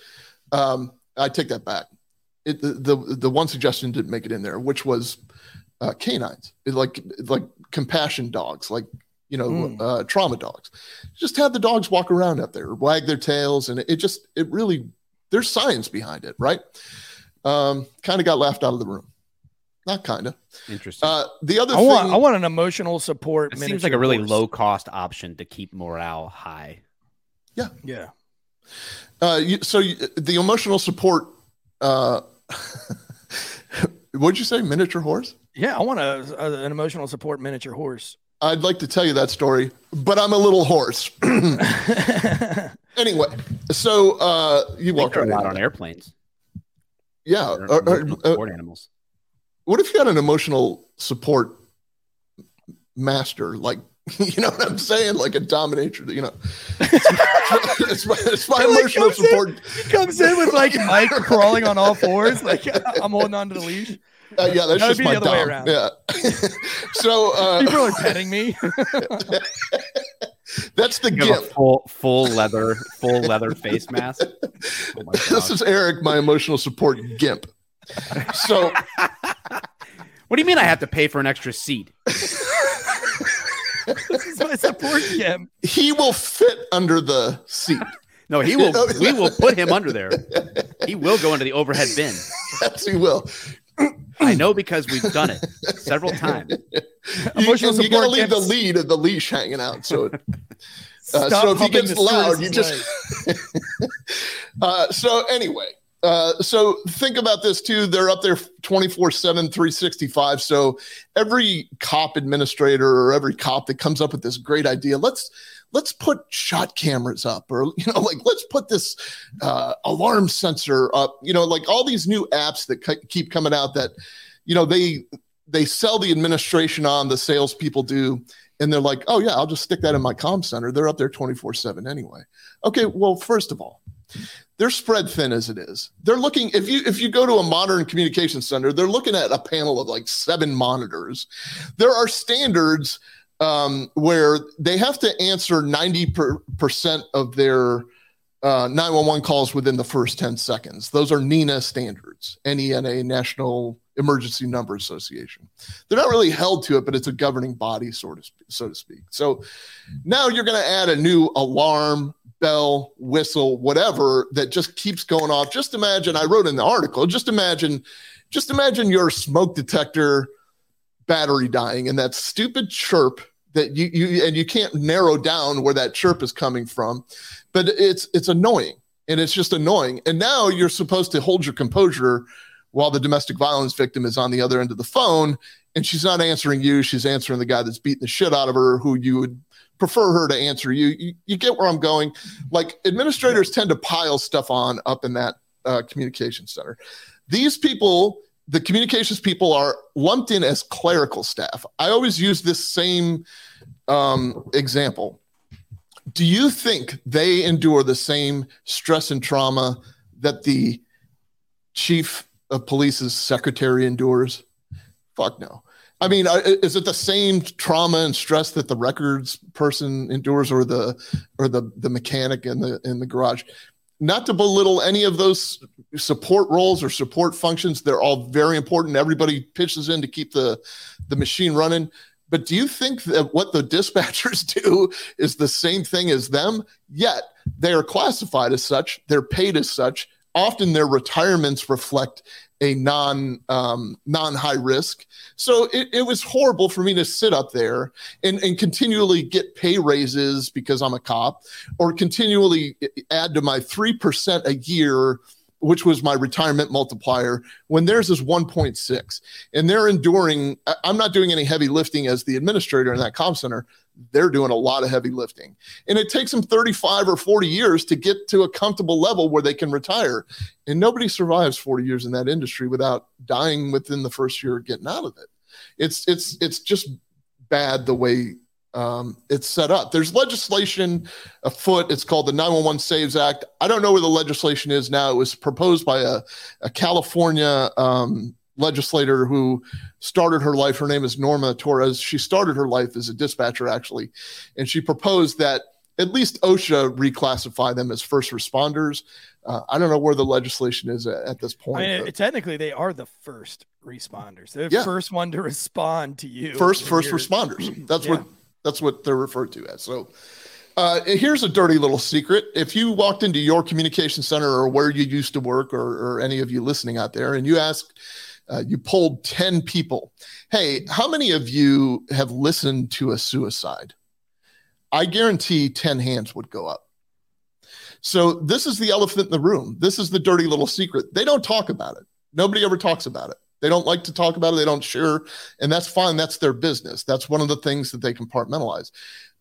Um, I take that back. It, the, the the one suggestion didn't make it in there, which was uh, canines, like like compassion dogs, like you know mm. uh, trauma dogs. Just have the dogs walk around up there, wag their tails, and it, it just it really there's science behind it, right? Um, kind of got laughed out of the room. Not kind of. Interesting. Uh, the other I thing, want I want an emotional support. It seems like a really low cost option to keep morale high. Yeah. Yeah. Uh, you, so you, the emotional support uh, what'd you say? Miniature horse? Yeah, I want a, a, an emotional support miniature horse. I'd like to tell you that story, but I'm a little horse. anyway, so uh, you walk walked are right out on airplanes. Yeah. Or- or- emotional uh, support animals. what if you had an emotional support master? Like, you know what I'm saying? Like a dominator, you know. it's my, it's my He, like, emotional comes in- support. He comes in with like Mike crawling on all fours, like I'm holding on to the leash. Uh, yeah, that's That would just be my the other way around. Yeah. so uh, People are petting me. that's the You gift. full full leather full leather face mask. Oh This is Eric, my emotional support gimp. So What do you mean I have to pay for an extra seat? this is my support gem. he will fit under the seat. No, he will. we will put him under there. He will go into the overhead bin. Yes, he will. I know because we've done it several times. You, Emotional and you gotta support leave the lead of the leash hanging out. So, it- uh, so if he gets loud, you just. uh, so anyway, uh, so think about this too. They're up there 24 7, 365. So every cop administrator or every cop that comes up with this great idea, let's let's put shot cameras up or you know like let's put this uh, alarm sensor up you know like all these new apps that ke- keep coming out that you know they they sell the administration on the salespeople do and they're like oh yeah i'll just stick that in my comm center. They're up there 24 7 anyway. Okay well first of all they're spread thin as it is. They're looking if you if you go to a modern communication center they're looking at a panel of like seven monitors. There are standards um, where they have to answer 90 per, percent of their uh, 911 calls within the first 10 seconds. Those are NENA standards, NENA, National Emergency Number Association. They're not really held to it, but it's a governing body, sort of, so to speak. So now you're going to add a new alarm, bell, whistle, whatever that just keeps going off. Just imagine, I wrote in the article, just imagine, just imagine your smoke detector battery dying and that stupid chirp that you you and you can't narrow down where that chirp is coming from but it's it's annoying and it's just annoying. And now you're supposed to hold your composure while the domestic violence victim is on the other end of the phone and she's not answering you. She's answering the guy that's beating the shit out of her who you would prefer her to answer you. You, you get where i'm going. Like administrators tend to pile stuff on up in that uh, communication center. These people the communications people are lumped in as clerical staff. I always use this same um, example. Do you think they endure the same stress and trauma that the chief of police's secretary endures? Fuck no. I mean, is it the same trauma and stress that the records person endures, or the or the the mechanic in the in the garage? Not to belittle any of those support roles or support functions. They're all very important. Everybody pitches in to keep the the machine running. But do you think that what the dispatchers do is the same thing as them? Yet they are classified as such. They're paid as such often their retirements reflect a non um, non high risk. So it, it was horrible for me to sit up there and, and continually get pay raises because i'm a cop or continually add to my 3% a year which was my retirement multiplier when theirs is 1.6 and they're enduring i'm not doing any heavy lifting as the administrator in that comm center they're doing a lot of heavy lifting and it takes them 35 or 40 years to get to a comfortable level where they can retire and nobody survives 40 years in that industry without dying within the first year of getting out of it it's it's it's just bad the way um, it's set up. There's legislation afoot. It's called the 911 Saves Act. I don't know where the legislation is now. It was proposed by a, a California um, legislator who started her life. Her name is Norma Torres. She started her life as a dispatcher, actually, and she proposed that at least OSHA reclassify them as first responders. Uh, I don't know where the legislation is at, at this point. I mean, technically, they are the first responders. They're the Yeah. first one to respond to you. first first responders that's Yeah. what that's what they're referred to as so uh, here's a dirty little secret if you walked into your communication center or where you used to work or, or any of you listening out there and you asked uh, you polled 10 people hey how many of you have listened to a suicide i guarantee 10 hands would go up so this is the elephant in the room this is the dirty little secret they don't talk about it Nobody ever talks about it. They don't like to talk about it. They don't share, and that's fine. That's their business. That's one of the things that they compartmentalize.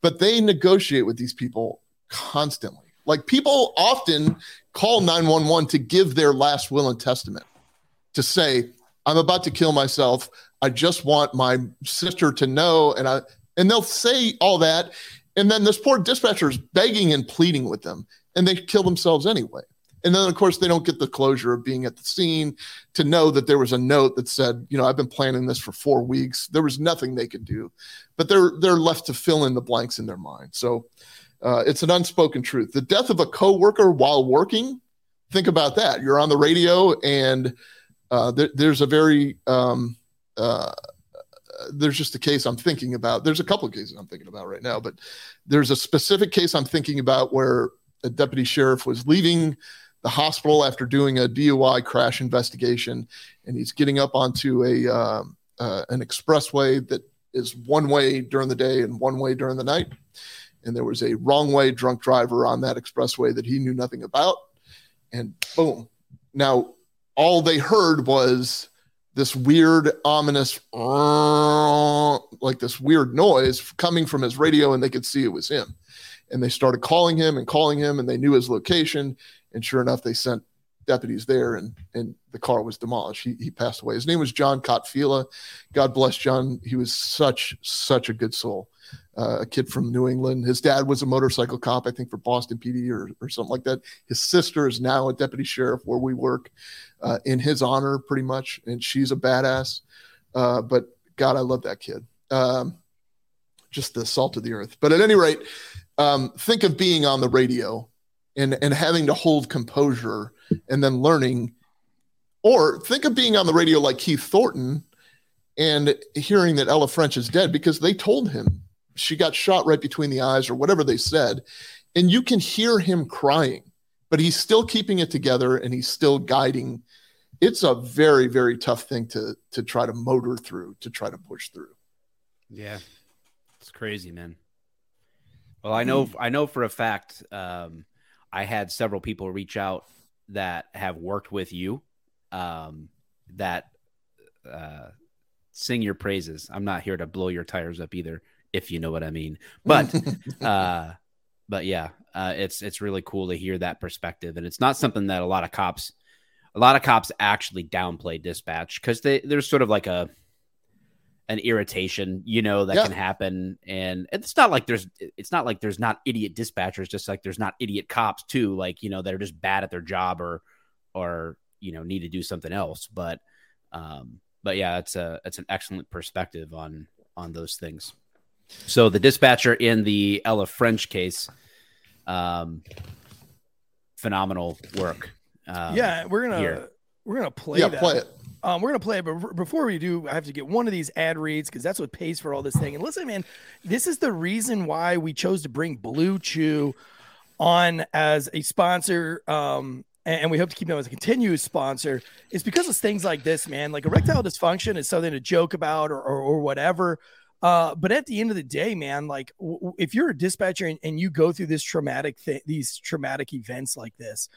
But they negotiate with these people constantly. Like people often call 911 to give their last will and testament to say, I'm about to kill myself. I just want my sister to know. And I and they'll say all that. And then this poor dispatcher is begging and pleading with them, and they kill themselves anyway. And then, of course, they don't get the closure of being at the scene to know that there was a note that said, you know, I've been planning this for four weeks. There was nothing they could do, but they're they're left to fill in the blanks in their mind. So uh, it's an unspoken truth. The death of a coworker while working. Think about that. You're on the radio, and uh, there, there's a very um, uh, there's just a case I'm thinking about. There's a couple of cases I'm thinking about right now, but there's a specific case I'm thinking about where a deputy sheriff was leaving the hospital after doing a DUI crash investigation, and he's getting up onto a um, uh, an expressway that is one way during the day and one way during the night. And there was a wrong way drunk driver on that expressway that he knew nothing about, and boom. Now, all they heard was this weird, ominous, like this weird noise coming from his radio, and they could see it was him. And they started calling him and calling him, and they knew his location. And sure enough, they sent deputies there, and and the car was demolished. He, he passed away. His name was John Kotfila. God bless John. He was such such a good soul. Uh, a kid from New England. His dad was a motorcycle cop, I think, for Boston PD or, or something like that. His sister is now a deputy sheriff where we work uh, in his honor, pretty much, and she's a badass. Uh, but God, I love that kid. Um, just the salt of the earth. But at any rate, um, think of being on the radio and and having to hold composure and then learning or think of being on the radio like Keith Thornton and hearing that Ella French is dead because they told him she got shot right between the eyes or whatever they said and you can hear him crying but he's still keeping it together and he's still guiding. It's a very very tough thing to to try to motor through to try to push through. Yeah. It's crazy man. Well i know i know for a fact um I had several people reach out that have worked with you um, that uh, sing your praises. I'm not here to blow your tires up either, if you know what I mean. But uh, but yeah, uh, it's it's really cool to hear that perspective, and it's not something that a lot of cops, a lot of cops actually downplay dispatch because they there's sort of like a an irritation, you know, that yeah. can happen. And it's not like there's it's not like there's not idiot dispatchers, just like there's not idiot cops too, like, you know, that are just bad at their job or or, you know, need to do something else. But um, but yeah, it's a it's an excellent perspective on on those things. So the dispatcher in the Ella French case, um phenomenal work. Um, yeah, we're gonna here. we're gonna play yeah, that. play it. Um, we're gonna play, it, but before we do, I have to get one of these ad reads because that's what pays for all this thing. And listen, man, this is the reason why we chose to bring Blue Chew on as a sponsor. Um, and we hope to keep them as a continuous sponsor. Is because of things like this, man. Like erectile dysfunction is something to joke about or or, or whatever. Uh, but at the end of the day, man, like w- if you're a dispatcher and, and you go through this traumatic thing, these traumatic events like this,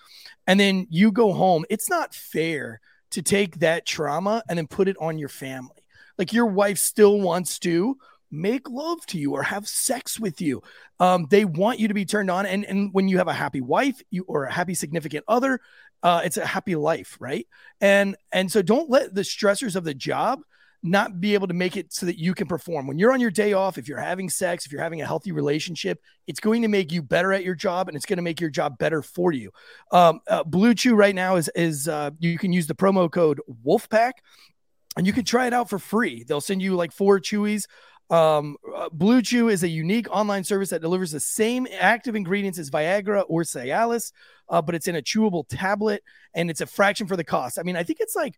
and then you go home, it's not fair to take that trauma and then put it on your family. Like your wife still wants to make love to you or have sex with you. Um, they want you to be turned on. And, and when you have a happy wife you, or a happy significant other, uh, it's a happy life, right? And and so don't let the stressors of the job not be able to make it so that you can perform. When you're on your day off, if you're having sex, if you're having a healthy relationship, it's going to make you better at your job and it's going to make your job better for you. Um, uh, Blue Chew right now is is uh, you can use the promo code Wolfpack and you can try it out for free. They'll send you like four chewies. Um, uh, Blue Chew is a unique online service that delivers the same active ingredients as Viagra or Cialis, uh, but it's in a chewable tablet and it's a fraction for the cost. I mean, I think it's like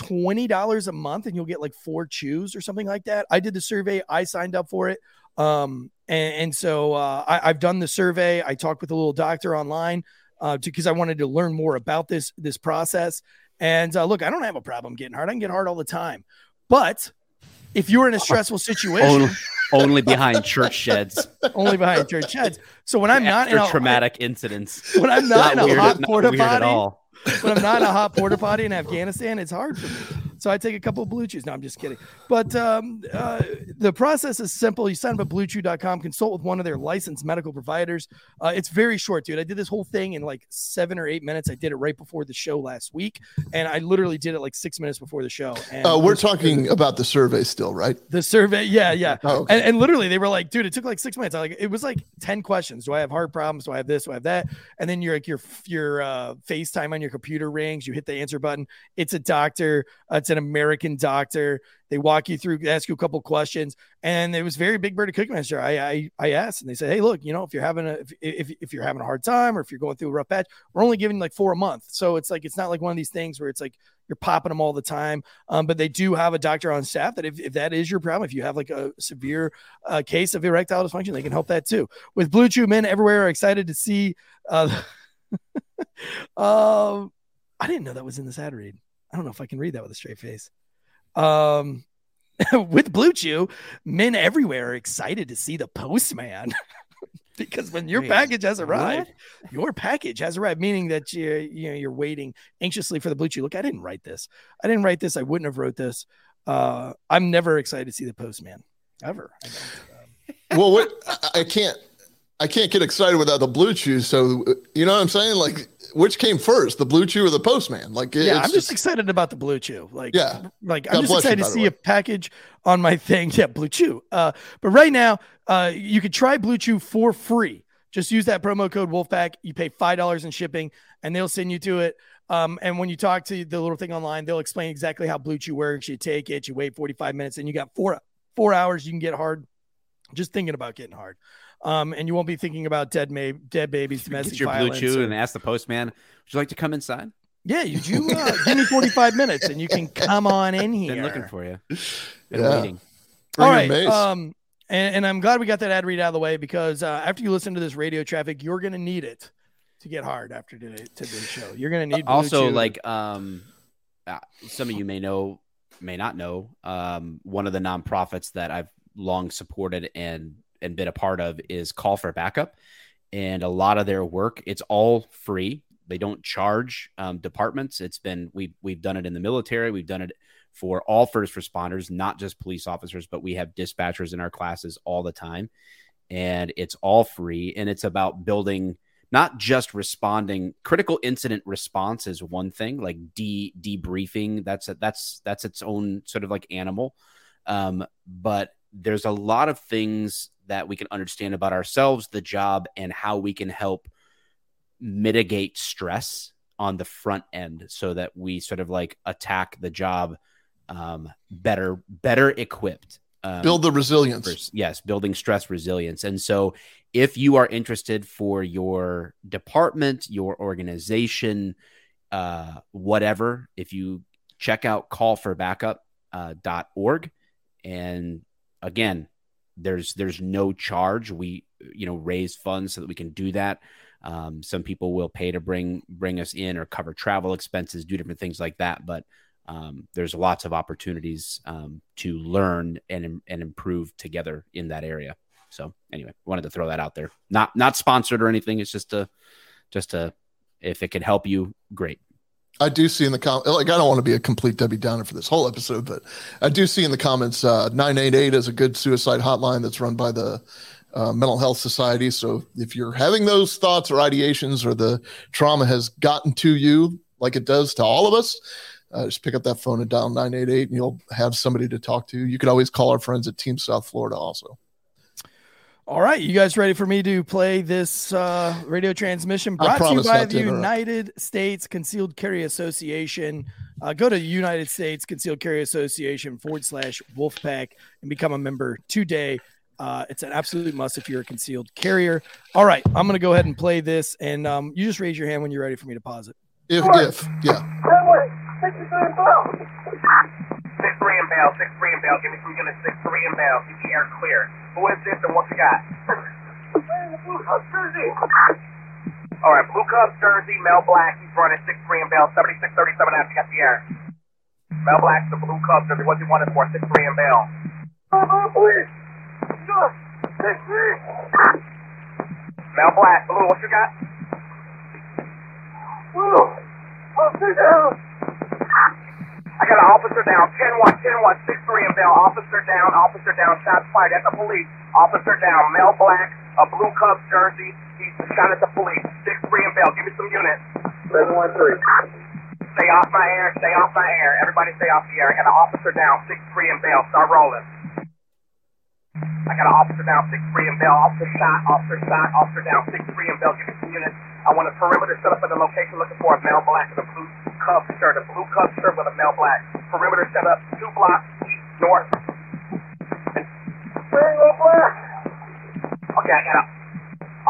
$20 a month and you'll get like four chews or something like that. I did the survey, I signed up for it. Um, and, and so uh, I, have done the survey. I talked with a little doctor online because uh, I wanted to learn more about this this process. And uh, look, I don't have a problem getting hard. I can get hard all the time. But if you're in a stressful situation, only, only behind church sheds, only behind church sheds. So when I'm not in a traumatic incidents, when I'm not, not in a weird, hot porta potty, when I'm not in a hot porta potty in Afghanistan, it's hard for me. So I take a couple of blue chews. No, I'm just kidding. But um, uh, the process is simple. You sign up at bluechew.com, consult with one of their licensed medical providers. Uh, it's very short, dude. I did this whole thing in like seven or eight minutes. I did it right before the show last week, and I literally did it like six minutes before the show. And Uh, we're talking about the survey still, right? the survey, yeah, yeah. Oh, okay. and, and literally, they were like, "Dude, it took like six minutes." I like it was like ten questions. Do I have heart problems? Do I have this? Do I have that? And then you're like your your uh, FaceTime on your computer rings. You hit the answer button. It's a doctor. Uh, it's an American doctor. They walk you through, ask you a couple questions, and it was very Big Bird Cookie Master. I, I I asked, and they said, "Hey, look, you know, if you're having a if, if if you're having a hard time, or if you're going through a rough patch, we're only giving like four a month. So it's like it's not like one of these things where it's like you're popping them all the time. Um, but they do have a doctor on staff that if, if that is your problem, if you have like a severe uh, case of erectile dysfunction, they can help that too. With Blue Chew, men everywhere are excited to see. Uh, um, I didn't know that was in this ad read. I don't know if I can read that with a straight face. Um, with Blue Chew, men everywhere are excited to see the postman. because when your Wait, package has arrived, what? your package has arrived, meaning that you you know you're waiting anxiously for the blue chew. Look, I didn't write this. I didn't write this. I wouldn't have wrote this. Uh, I'm never excited to see the postman ever. I well, what I- I can't, I can't get excited without the blue chew. So you know what I'm saying? Like, which came first, the blue chew or the postman? Like, yeah, I'm just excited about the blue chew. Like, Yeah. like God I'm just bless you, excited to see way. a package on my thing. Yeah, blue chew. Uh, but right now, uh, you could try blue chew for free. Just use that promo code Wolfpack. You pay five dollars in shipping, and they'll send you to it. Um, and when you talk to the little thing online, they'll explain exactly how Blue Chew works. You take it, you wait 45 minutes, and you got four four hours. You can get hard. Just thinking about getting hard. Um, and you won't be thinking about dead ma- dead babies, domestic Get your blue violence. chew or- and ask the postman, would you like to come inside? yeah, you do. Uh, give me 45 minutes, and you can come on in here. Been looking for you. Been Yeah. waiting. Bring All in right. Mace. Um, and, and I'm glad we got that ad read out of the way because uh, after you listen to this radio traffic, you're going to need it to get hard after today today's show. You're going to need Blue also Chew. like um uh, some of you may know may not know um one of the nonprofits that i've long supported and and been a part of is call for backup. And a lot of their work it's all free. They don't charge um, departments. It's been we we've done it in the military. We've done it for all first responders not just police officers but we have dispatchers in our classes all the time. And it's all free. And it's about building not just responding critical incident response is one thing like de debriefing that's a, that's that's its own sort of like animal. Um, but there's a lot of things that we can understand about ourselves the job and how we can help mitigate stress on the front end so that we sort of like attack the job um, better better equipped um, Build the resilience. for- yes, building stress resilience. And so, if you are interested for your department, your organization, uh, whatever, if you check out callforbackup.org, uh, dot org, and again, there's there's no charge. We you know raise funds so that we can do that. Um, some people will pay to bring bring us in or cover travel expenses, do different things like that. But um, there's lots of opportunities um, to learn and and improve together in that area. So anyway, wanted to throw that out there. Not not sponsored or anything. It's just a just a if it can help you, great. I do see in the com like I don't want to be a complete Debbie Downer for this whole episode, but I do see in the comments uh, 988 is a good suicide hotline that's run by the uh, Mental Health Society. So if you're having those thoughts or ideations or the trauma has gotten to you like it does to all of us, uh, just pick up that phone and dial 988 and you'll have somebody to talk to. You can always call our friends at Team South Florida also. All right, you guys ready for me to play this uh, radio transmission brought to you by the. United States Concealed Carry Association? Uh, go to United States Concealed Carry Association forward slash Wolfpack and become a member today. Uh, it's an absolute must if you're a concealed carrier. All right, I'm going to go ahead and play this, and um, you just raise your hand when you're ready for me to pause it. If, if, yeah. Six three and Bell, six three and Bell. Give me some units, six three and Bell. Keep the air clear. Who is this and what you got? All right, Blue Cubs jersey, Mel Black. He's running six three and Bell, seventy six thirty seven after you got the air. Mel Black's the Blue Cubs jersey. What's he wanted for? Six three and Bell. Mel Black, Blue. What you got? Down. I got an officer down. 10-1, 10-1, 6-3 in Bell. Officer down, officer down. Shots fired at the police. Officer down. Male black, a blue Cubs jersey. He's shot at the police. 6-3 in Bell. Give me some units. 7-1-3. Stay off my air. Stay off my air. Everybody stay off the air. I got an officer down. 6-3 in Bell. Start rolling. I got an officer down, 6-3 in Bell. Officer shot, officer shot, officer down, 6-3 in Bell. Give me some units. I want a perimeter set up at the location looking for a male black with a blue Cub shirt, a blue Cub shirt with a male black. Perimeter set up, two blocks north. And Single black. Okay, I got a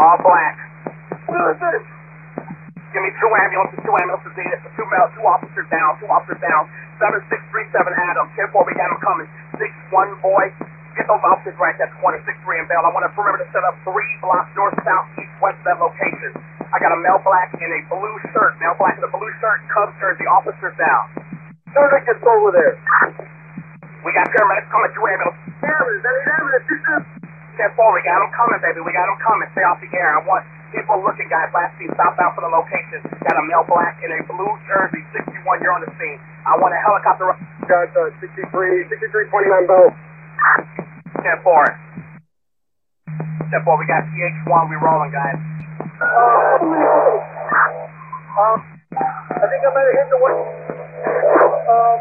all black. Give me two ambulances, two ambulances needed two male, two officers down, two officers down. 7637 Adam, 10 4, we got him coming. 6 1 boy. Get those officers right there, 26 3 in Bell. I want a perimeter set up three blocks north, south, east, west of that location. I got a male black in a blue shirt, male black in a blue shirt, Cubs jersey, officers down. Somebody gets over there. We got paramedics coming, two ambulances. Paramedics, any ambulances? 10 4, we got them coming, baby. We got them coming. Stay off the air. I want people looking, guys. Last scene, southbound for the location. Got a male black in a blue jersey, 61. You're on the scene. I want a helicopter. Got uh, 63, 6329 Bell. 10 4. 10 4, we got PH1. We rolling, guys. Um, I think I might have hit the one. Um,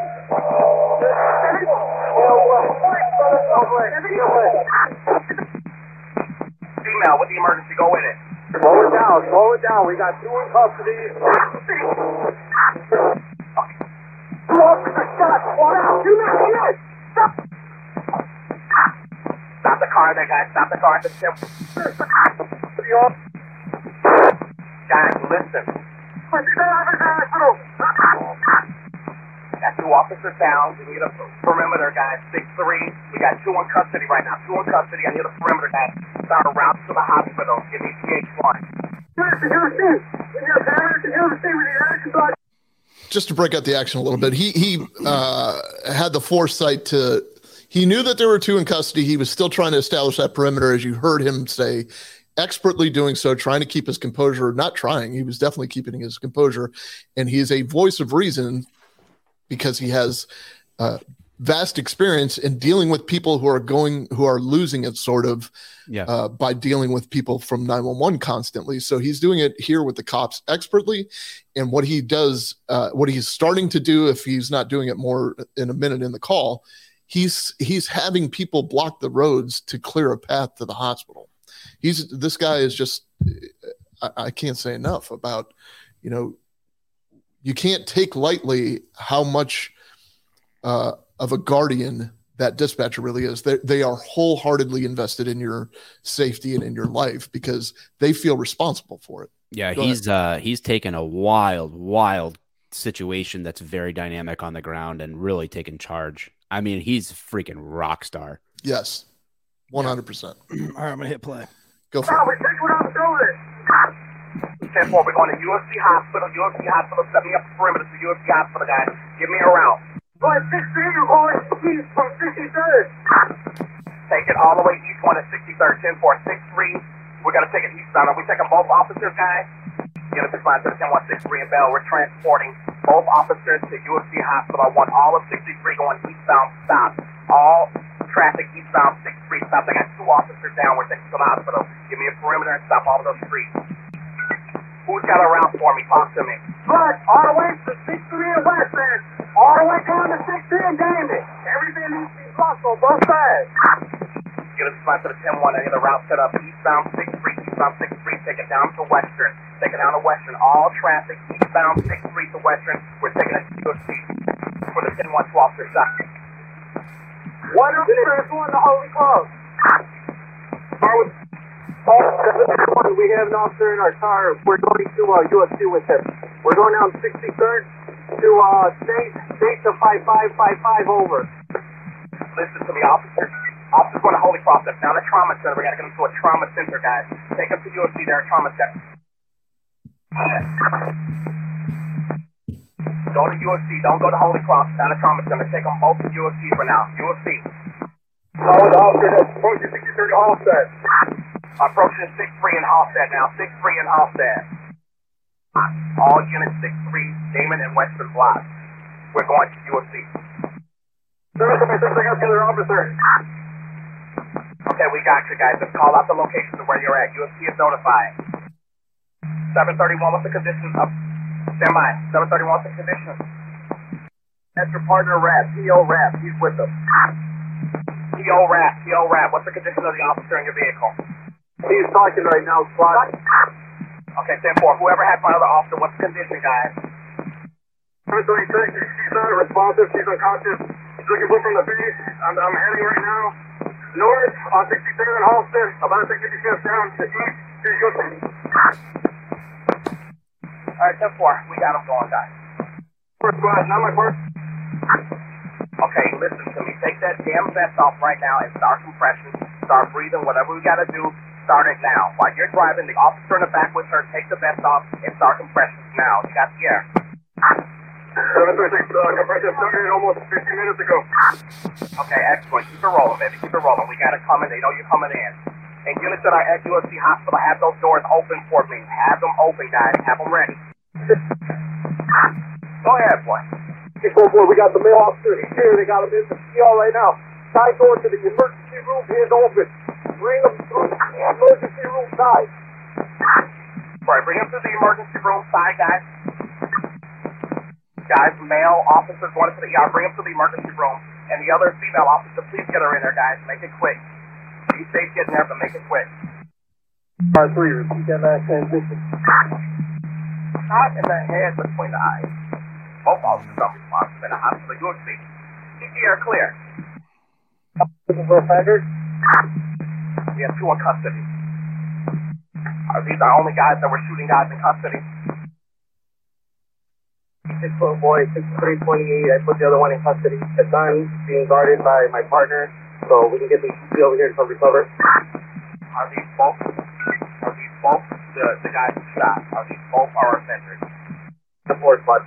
Female with the emergency, go with it. Slow it down, slow it down. We got two in custody. Two officers shot. Slow down. Do not hit. Stop. Stop the car there, guys. Stop the car the tip. Guys, listen. Got two officers down. We need a perimeter, guys. Six three. We got two in custody right now. Two in custody. I need a perimeter, guys. Start a route to the hospital. Give me PH1. just to break out the action a little bit, he he uh, had the foresight to. He knew that there were two in custody. He was still trying to establish that perimeter, as you heard him say, expertly doing so, trying to keep his composure. Not trying, he was definitely keeping his composure, and he is a voice of reason because he has uh, vast experience in dealing with people who are going, who are losing it, sort of, Yeah. uh, by dealing with people from 911 constantly. So he's doing it here with the cops expertly. And what he does, uh, what he's starting to do, if he's not doing it more in a minute in the call, he's he's having people block the roads to clear a path to the hospital. He's this guy is just I, I can't say enough about you know you can't take lightly how much uh, of a guardian that dispatcher really is. They they are wholeheartedly invested in your safety and in your life because they feel responsible for it. Yeah, Go he's uh he's taken a wild, wild situation that's very dynamic on the ground and really taken charge. I mean, he's a freaking rock star. Yes, one hundred percent. All right, I'm gonna hit play. Go for it. Ten four, we're going to U of C hospital. U of C hospital, set me up the perimeter to U of C hospital, guys. Give me a route. Going six three, you're going east from sixty third. Take it all the way east one to sixty third. Ten four, six three. We're gonna take it eastbound. Are we taking both officers, guys? Get us line to ten one six three in Bell. We're transporting both officers to U of C hospital. I want all of sixty three going eastbound. Stop. All traffic eastbound six three. Stop. I got two officers down. We're taking to the hospital. Give me a perimeter and stop all of those streets. Who's got a route for me? Talk to me. Look, all the way to 6 3 and West End. All the way down to 6 3 and Dandy. Everything needs to be blocked on both sides. Get us spot to the 10 1. I need a route set up. Eastbound 6 3, eastbound 6 3. Take it down to Western. Take it down to Western. All traffic eastbound 6 3 to Western. We're taking it to U of C for the 10 1 to officer stop. What is this one, the Holy Cross? We have an officer in our car. We're going to uh, U of C with him. We're going down 63rd to uh, State, State to 5555 over. Listen to the officer. Officer's going to Holy Cross. That's down a trauma center. We got to get him to a trauma center, guys. Take him to U of C. They're a trauma center. Go to U of C. Don't go to Holy Cross. Down a going to Take them both to U of C for now. U of C. Solid officer. Approaching 63rd Halsted. Approaching 6-3 in Halsted now. 6-3 in Halsted. All units 6-3 Damen and Western Block. We're going to U of C. Service of my officer. Okay, we got you guys. Just call out the location of where you're at. U of C is notified. 731, what's the conditions of stand by. 731, what's the conditions? That's your partner Rap, PO Rap, he's with us. PO Rap, PO Rap, what's the condition of the officer in your vehicle? He's talking right now, squad. Okay, stand for whoever has my other officer, what's the condition, guys? 736, she's not responsive, she's unconscious. She's looking for from the base. I'm, I'm heading right now north on 67 Halston, about 60 steps down to east. Here you go. All right, 10 4. We got him going, guys. First squad, not my first. Okay, listen to me. Take that damn vest off right now and start compression. Start breathing. Whatever we got to do, start it now. While you're driving, the officer in the back with her, take the vest off and start compression now. You got the air. 736, uh, compression started almost 15 minutes ago. Okay, excellent. Keep it rolling, baby. Keep it rolling. We got it coming. They know you're coming in. And units that are at U of C Hospital, have those doors open for me. Have them open, guys. Have them ready. Go ahead, boy. Okay, boy, we got the male officer here. They got him in the CR right now. Side door to the emergency room is open. Bring him through the emergency room side. All right, bring him to the emergency room side, guys. Guys, male officers going to the ER. Bring him to the emergency room. And the other female officer, please get her in there, guys. Make it quick. Be safe getting there, but make it quick. R3, repeat that last transition. Shot in the head between the eyes. Both officers are responsible in the hospital. You'll see. Keep the air clear. Looking for offenders? We have two in custody. Are these our only guys that were shooting guys in custody? Six foot boy, six three twenty eight. I put the other one in custody. The son being guarded by my partner, so we can get the over here to recover. Are these both? Are these both the, the guys who shot? These both our offenders? The fourth bud.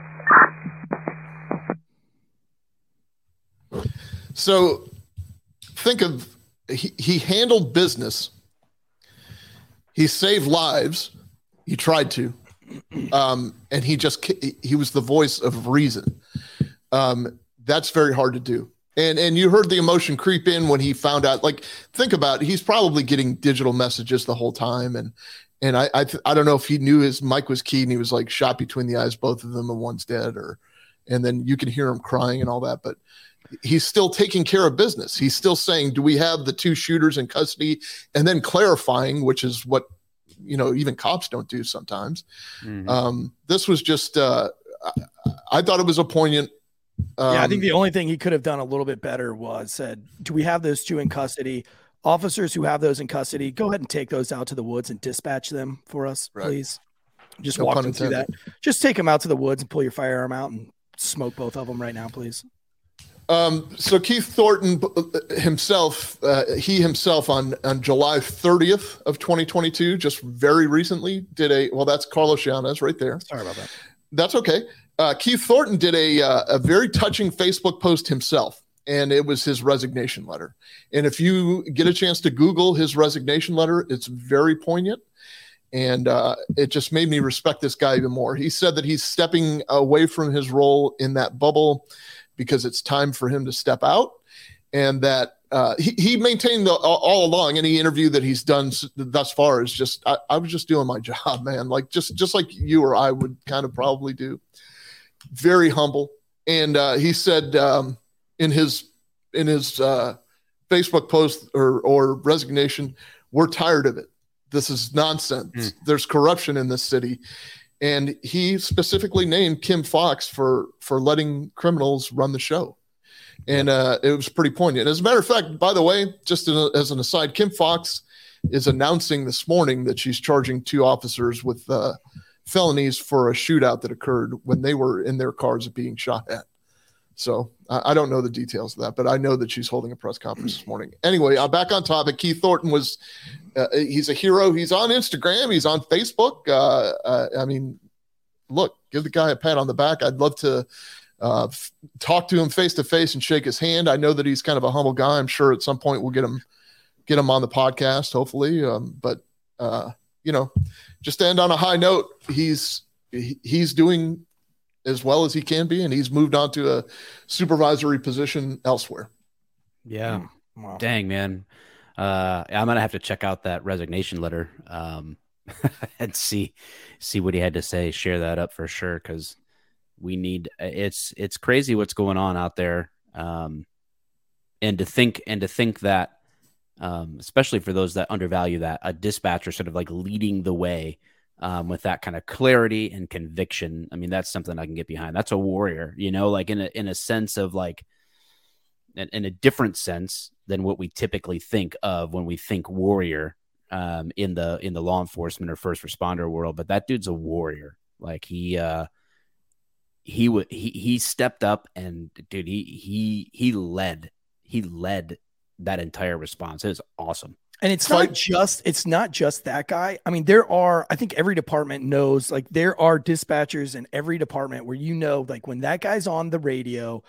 So think of he, he handled business. He saved lives. He tried to. Um, and he just he was the voice of reason. Um, that's very hard to do. And and you heard the emotion creep in when he found out. Like, think about it, he's probably getting digital messages the whole time, and and I I, th- I don't know if he knew his mic was keyed and he was like shot between the eyes, both of them, and one's dead, or and then you can hear him crying and all that, but he's still taking care of business. He's still saying, "Do we have the two shooters in custody?" and then clarifying, which is what you know even cops don't do sometimes. Mhm. Um, this was just uh, I, I thought it was a poignant. Um, yeah, I think the only thing he could have done a little bit better was said, "Do we have those two in custody? Officers who have those in custody, go ahead and take those out to the woods and dispatch them for us, Right. please. Just No walk them through that. Just take them out to the woods and pull your firearm out and smoke both of them right now, please. Um, so Keith Thornton uh, himself, uh, he himself on on July 30th of 2022, just very recently, did a well. That's Carlos Yanez right there. Sorry about that. That's okay. Uh, Keith Thornton did a uh, a very touching Facebook post himself, and it was his resignation letter. And if you get a chance to Google his resignation letter, it's very poignant, and uh, it just made me respect this guy even more. He said that he's stepping away from his role in that bubble because it's time for him to step out, and that. Uh, he, he maintained the, all, along any interview that he's done thus far is just I, I was just doing my job man like just just like you or i would kind of probably do very humble and uh, he said um, in his in his uh, facebook post or or resignation we're tired of it. This is nonsense. There's corruption in this city. And he specifically named kim foxx for for letting criminals run the show. And uh, it was pretty poignant. As a matter of fact by the way just a, as an aside kim foxx is announcing this morning that she's charging two officers with uh, felonies for a shootout that occurred when they were in their cars being shot at. So I, I don't know the details of that, but I know that she's holding a press conference this morning. Anyway, uh, back on topic. Keith Thornton was, uh, he's a hero. He's on Instagram. He's on Facebook. Uh, uh, I mean, look, give the guy a pat on the back. I'd love to uh, f- talk to him face to face and shake his hand. I know that he's kind of a humble guy. I'm sure at some point we'll get him get him on the podcast, hopefully. Um, but uh, you know, just to end on a high note, he's he, he's doing as well as he can be, and he's moved on to a supervisory position elsewhere. Yeah. Wow. Dang, man. Uh, I'm gonna have to check out that resignation letter um, and see see what he had to say. Share that up for sure because we need. It's it's crazy what's going on out there, um, and to think and to think that, um, especially for those that undervalue that a dispatcher sort of like leading the way um, with that kind of clarity and conviction. I mean, that's something I can get behind. That's a warrior, you know, like in a in a sense of like in, in a different sense than what we typically think of when we think warrior um, in the in the law enforcement or first responder world. But that dude's a warrior. Like he uh, he would he he stepped up and dude he he he led he led that entire response. It was awesome. And it's not just it's not just that guy. I mean, there are I think every department knows like there are dispatchers in every department where you know like when that guy's on the radio,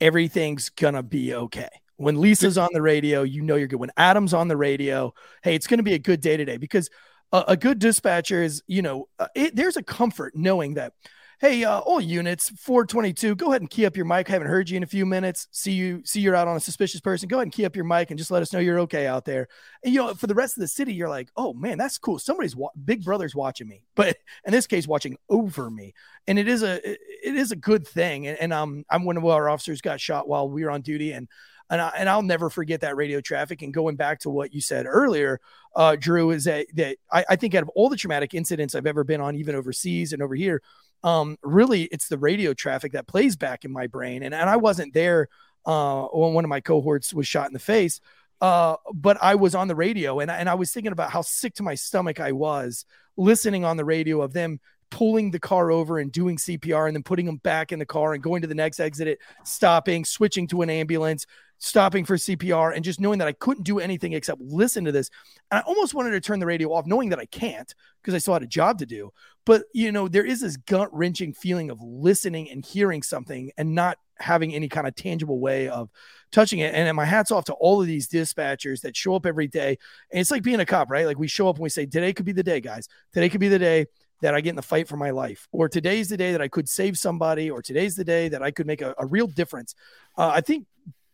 everything's gonna be okay. When Lisa's on the radio, you know you're good. When Adam's on the radio, hey, it's gonna be a good day today because a, a good dispatcher is, you know, uh, it, there's a comfort knowing that Hey, uh, all units, 422, go ahead and key up your mic. I haven't heard you in a few minutes. See you, see you're out on a suspicious person. Go ahead and key up your mic and just let us know you're okay out there. And you know, for the rest of the city, you're like, oh man, that's cool. Somebody's wa- big brother's watching me, but in this case, watching over me. And it is a it is a good thing. And, and um, I'm one of our officers got shot while we were on duty, and and, I, and I'll never forget that radio traffic. And going back to what you said earlier, uh, Drew, is that that I, I think out of all the traumatic incidents I've ever been on, even overseas and over here, um, really it's the radio traffic that plays back in my brain. And, and I wasn't there uh, when one of my cohorts was shot in the face. Uh, but I was on the radio and, and I was thinking about how sick to my stomach I was listening on the radio of them pulling the car over and doing CPR and then putting them back in the car and going to the next exit, stopping, switching to an ambulance, stopping for CPR, and just knowing that I couldn't do anything except listen to this. And I almost wanted to turn the radio off, knowing that I can't because I still had a job to do. But, you know, there is this gut wrenching feeling of listening and hearing something and not having any kind of tangible way of touching it. And my hat's off to all of these dispatchers that show up every day. And it's like being a cop, right? Like we show up and we say, today could be the day, guys. Today could be the day that I get in the fight for my life, or today's the day that I could save somebody, or today's the day that I could make a, a real difference. Uh, I think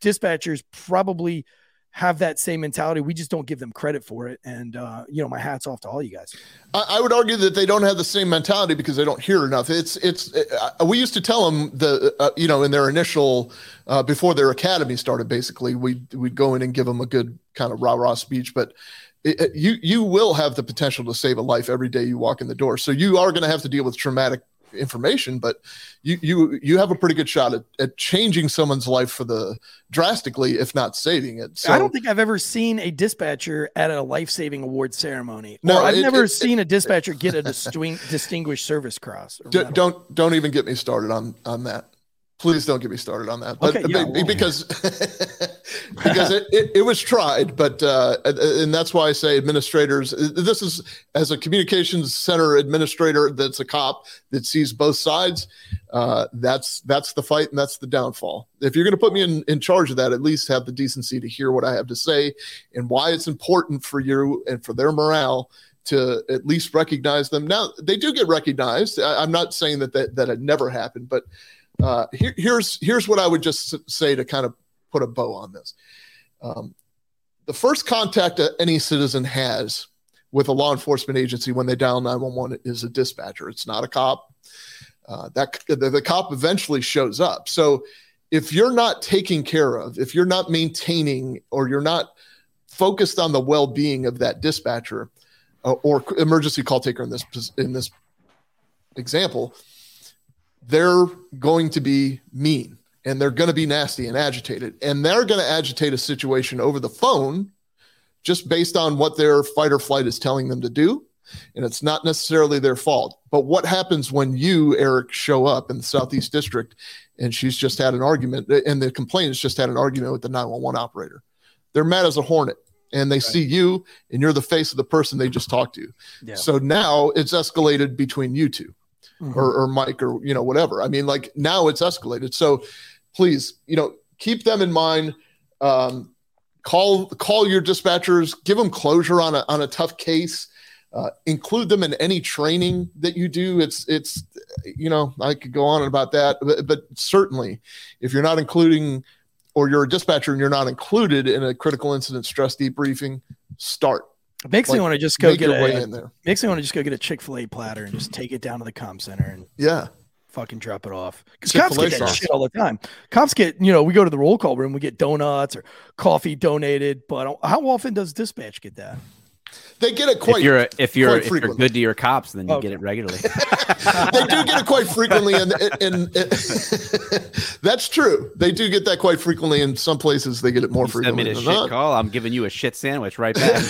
dispatchers probably have that same mentality. We just don't give them credit for it. And, uh, you know, my hat's off to all you guys. I, I, would argue that they don't have the same mentality because they don't hear enough. It's, it's, uh, we used to tell them the, uh, you know, in their initial, uh, before their academy started, basically, we, we'd go in and give them a good kind of rah rah speech. But it, you you will have the potential to save a life every day you walk in the door. So you are going to have to deal with traumatic information, but you you you have a pretty good shot at, at changing someone's life for the drastically, if not saving it. So, I don't think I've ever seen a dispatcher at a life saving award ceremony. No, I've it, never it, seen it, a dispatcher get a distinguished service cross. don't don't even get me started on on that. Please don't get me started on that. But okay, yeah, well, because because it, it, it, was tried, but uh, and that's why I say administrators. This is as a communications center administrator that's a cop that sees both sides. Uh, that's that's the fight and that's the downfall. If you're going to put me in in charge of that, at least have the decency to hear what I have to say and why it's important for you and for their morale to at least recognize them. Now they do get recognized. I, am not saying that that that had never happened, but uh, here, here's here's what I would just say to kind of put a bow on this. Um, the first contact any citizen has with a law enforcement agency when they dial 911 is a dispatcher. It's not a cop. Uh, that the, the cop eventually shows up. So if you're not taking care of, if you're not maintaining, or you're not focused on the well-being of that dispatcher uh, or emergency call taker in this in this example, they're going to be mean and they're going to be nasty and agitated. And they're going to agitate a situation over the phone just based on what their fight or flight is telling them to do. And it's not necessarily their fault. But what happens when you, Eric, show up in the Southeast District and she's just had an argument and the complaint has just had an argument with the 911 operator? They're mad as a hornet and they right. see you and you're the face of the person they just talked to. Yeah. So now it's escalated between you two mm-hmm. or, or Mike or you know whatever. I mean, like now it's escalated. So please, you know, keep them in mind. Um, call call your dispatchers, give them closure on a on a tough case. Uh, include them in any training that you do. It's it's you know I could go on about that, but, but certainly if you're not including or you're a dispatcher and you're not included in a critical incident stress debriefing, start. Makes me want to just go get your way a, in there. makes me want to just go get a Chick Fil A platter and just take it down to the com center and Yeah. fucking drop it off. Because cops get that shit all the time. Cops get, you know, we go to the roll call room, we get donuts or coffee donated, but how often does dispatch get that? They get it quite if you're if you're if you're good to your cops, then you Okay. get it regularly. they do get it quite frequently, and, and, and that's true. They do get that quite frequently. In some places, they get it more You send me frequently a than shit not. call, I'm giving you a shit sandwich right back.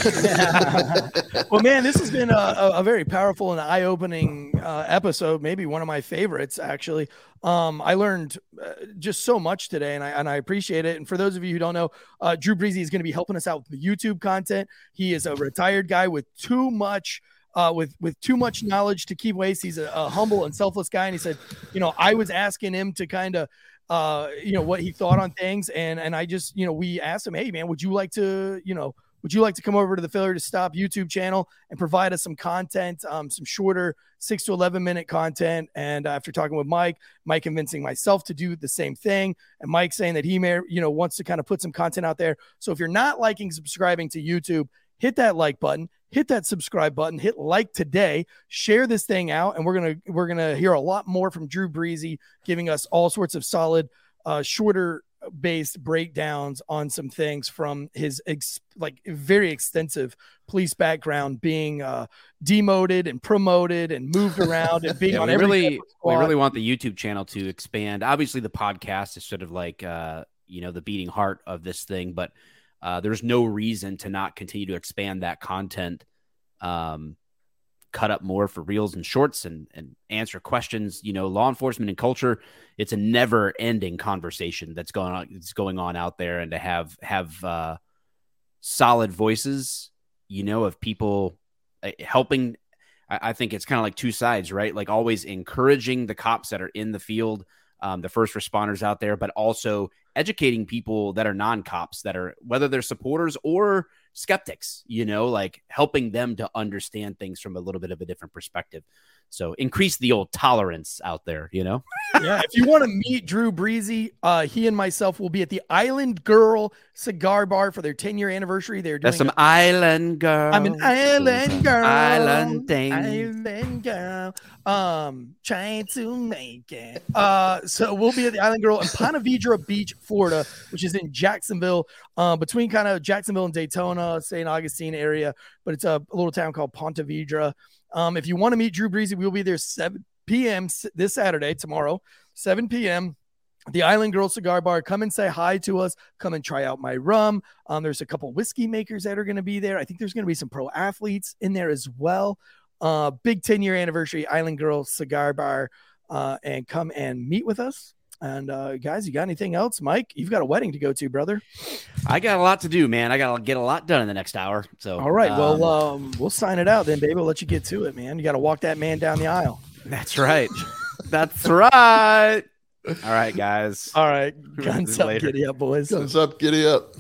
well, man, this has been a, a, a very powerful and eye-opening uh, episode. Maybe one of my favorites, actually. Um, I learned uh, just so much today, and I and I appreciate it. And for those of you who don't know, uh, Drew Breezy is going to be helping us out with the YouTube content. He is a retired guy with too much. Uh, with with too much knowledge to keep waste, he's a, a humble and selfless guy. And he said, you know, I was asking him to kind of uh you know what he thought on things and and i just you know we asked him hey man would you like to you know would you like to come over to the failure to stop youtube channel and provide us some content um some shorter six to 11 minute content? And after talking with mike mike convincing myself to do the same thing and mike saying that he may you know wants to kind of put some content out there. So if you're not liking subscribing to youtube hit that like button hit that subscribe button hit like today share this thing out and we're gonna we're gonna hear a lot more from drew breezy giving us all sorts of solid uh shorter based breakdowns on some things from his ex- like very extensive police background being uh demoted and promoted and moved around and being Yeah, on we really we really want the YouTube channel to expand. Obviously, the podcast is sort of like uh, you know the beating heart of this thing, but uh, there's no reason to not continue to expand that content. Um, cut up more for reels and shorts and and answer questions. You know, law enforcement and culture. It's a never ending conversation that's going on. That's going on out there, and to have have uh, solid voices, you know, of people uh, helping I, I think it's kind of like two sides, right? Like always encouraging the cops that are in the field, um, the first responders out there, but also educating people that are non cops that are whether they're supporters or skeptics, you know, like helping them to understand things from a little bit of a different perspective. So increase the old tolerance out there, you know? yeah, if you want to meet Drew Breezy, uh, he and myself will be at the Island Girl Cigar Bar for their 10 year anniversary. They're doing That's some a- island girl. I'm an island girl. Island thing. Island girl. Um, trying to make it. Uh, so we'll be at the Island Girl in Ponte Vedra Beach, Florida, which is in Jacksonville, uh, between kind of Jacksonville and Daytona, St. Augustine area. But it's a, little town called Ponte Vedra. Um, if you want to meet Drew Breezy, we'll be there 7 p.m. this Saturday, tomorrow, 7 p.m the Island Girl Cigar Bar. Come and say hi to us. Come and try out my rum. Um, there's a couple whiskey makers that are going to be there. I think there's going to be some pro athletes in there as well. Uh, big 10 year anniversary Island Girl Cigar Bar. Uh, and come and meet with us. And uh, guys, you got anything else? Mike, you've got a wedding to go to, brother. I got a lot to do, man. I got to get a lot done in the next hour. So, All right. Well, um, um, we'll sign it out then, baby. We'll let you get to it, man. You got to walk that man down the aisle. that's right. that's right. All right, guys. All right. Guns up, Later. giddy up, boys. Guns up, giddy up.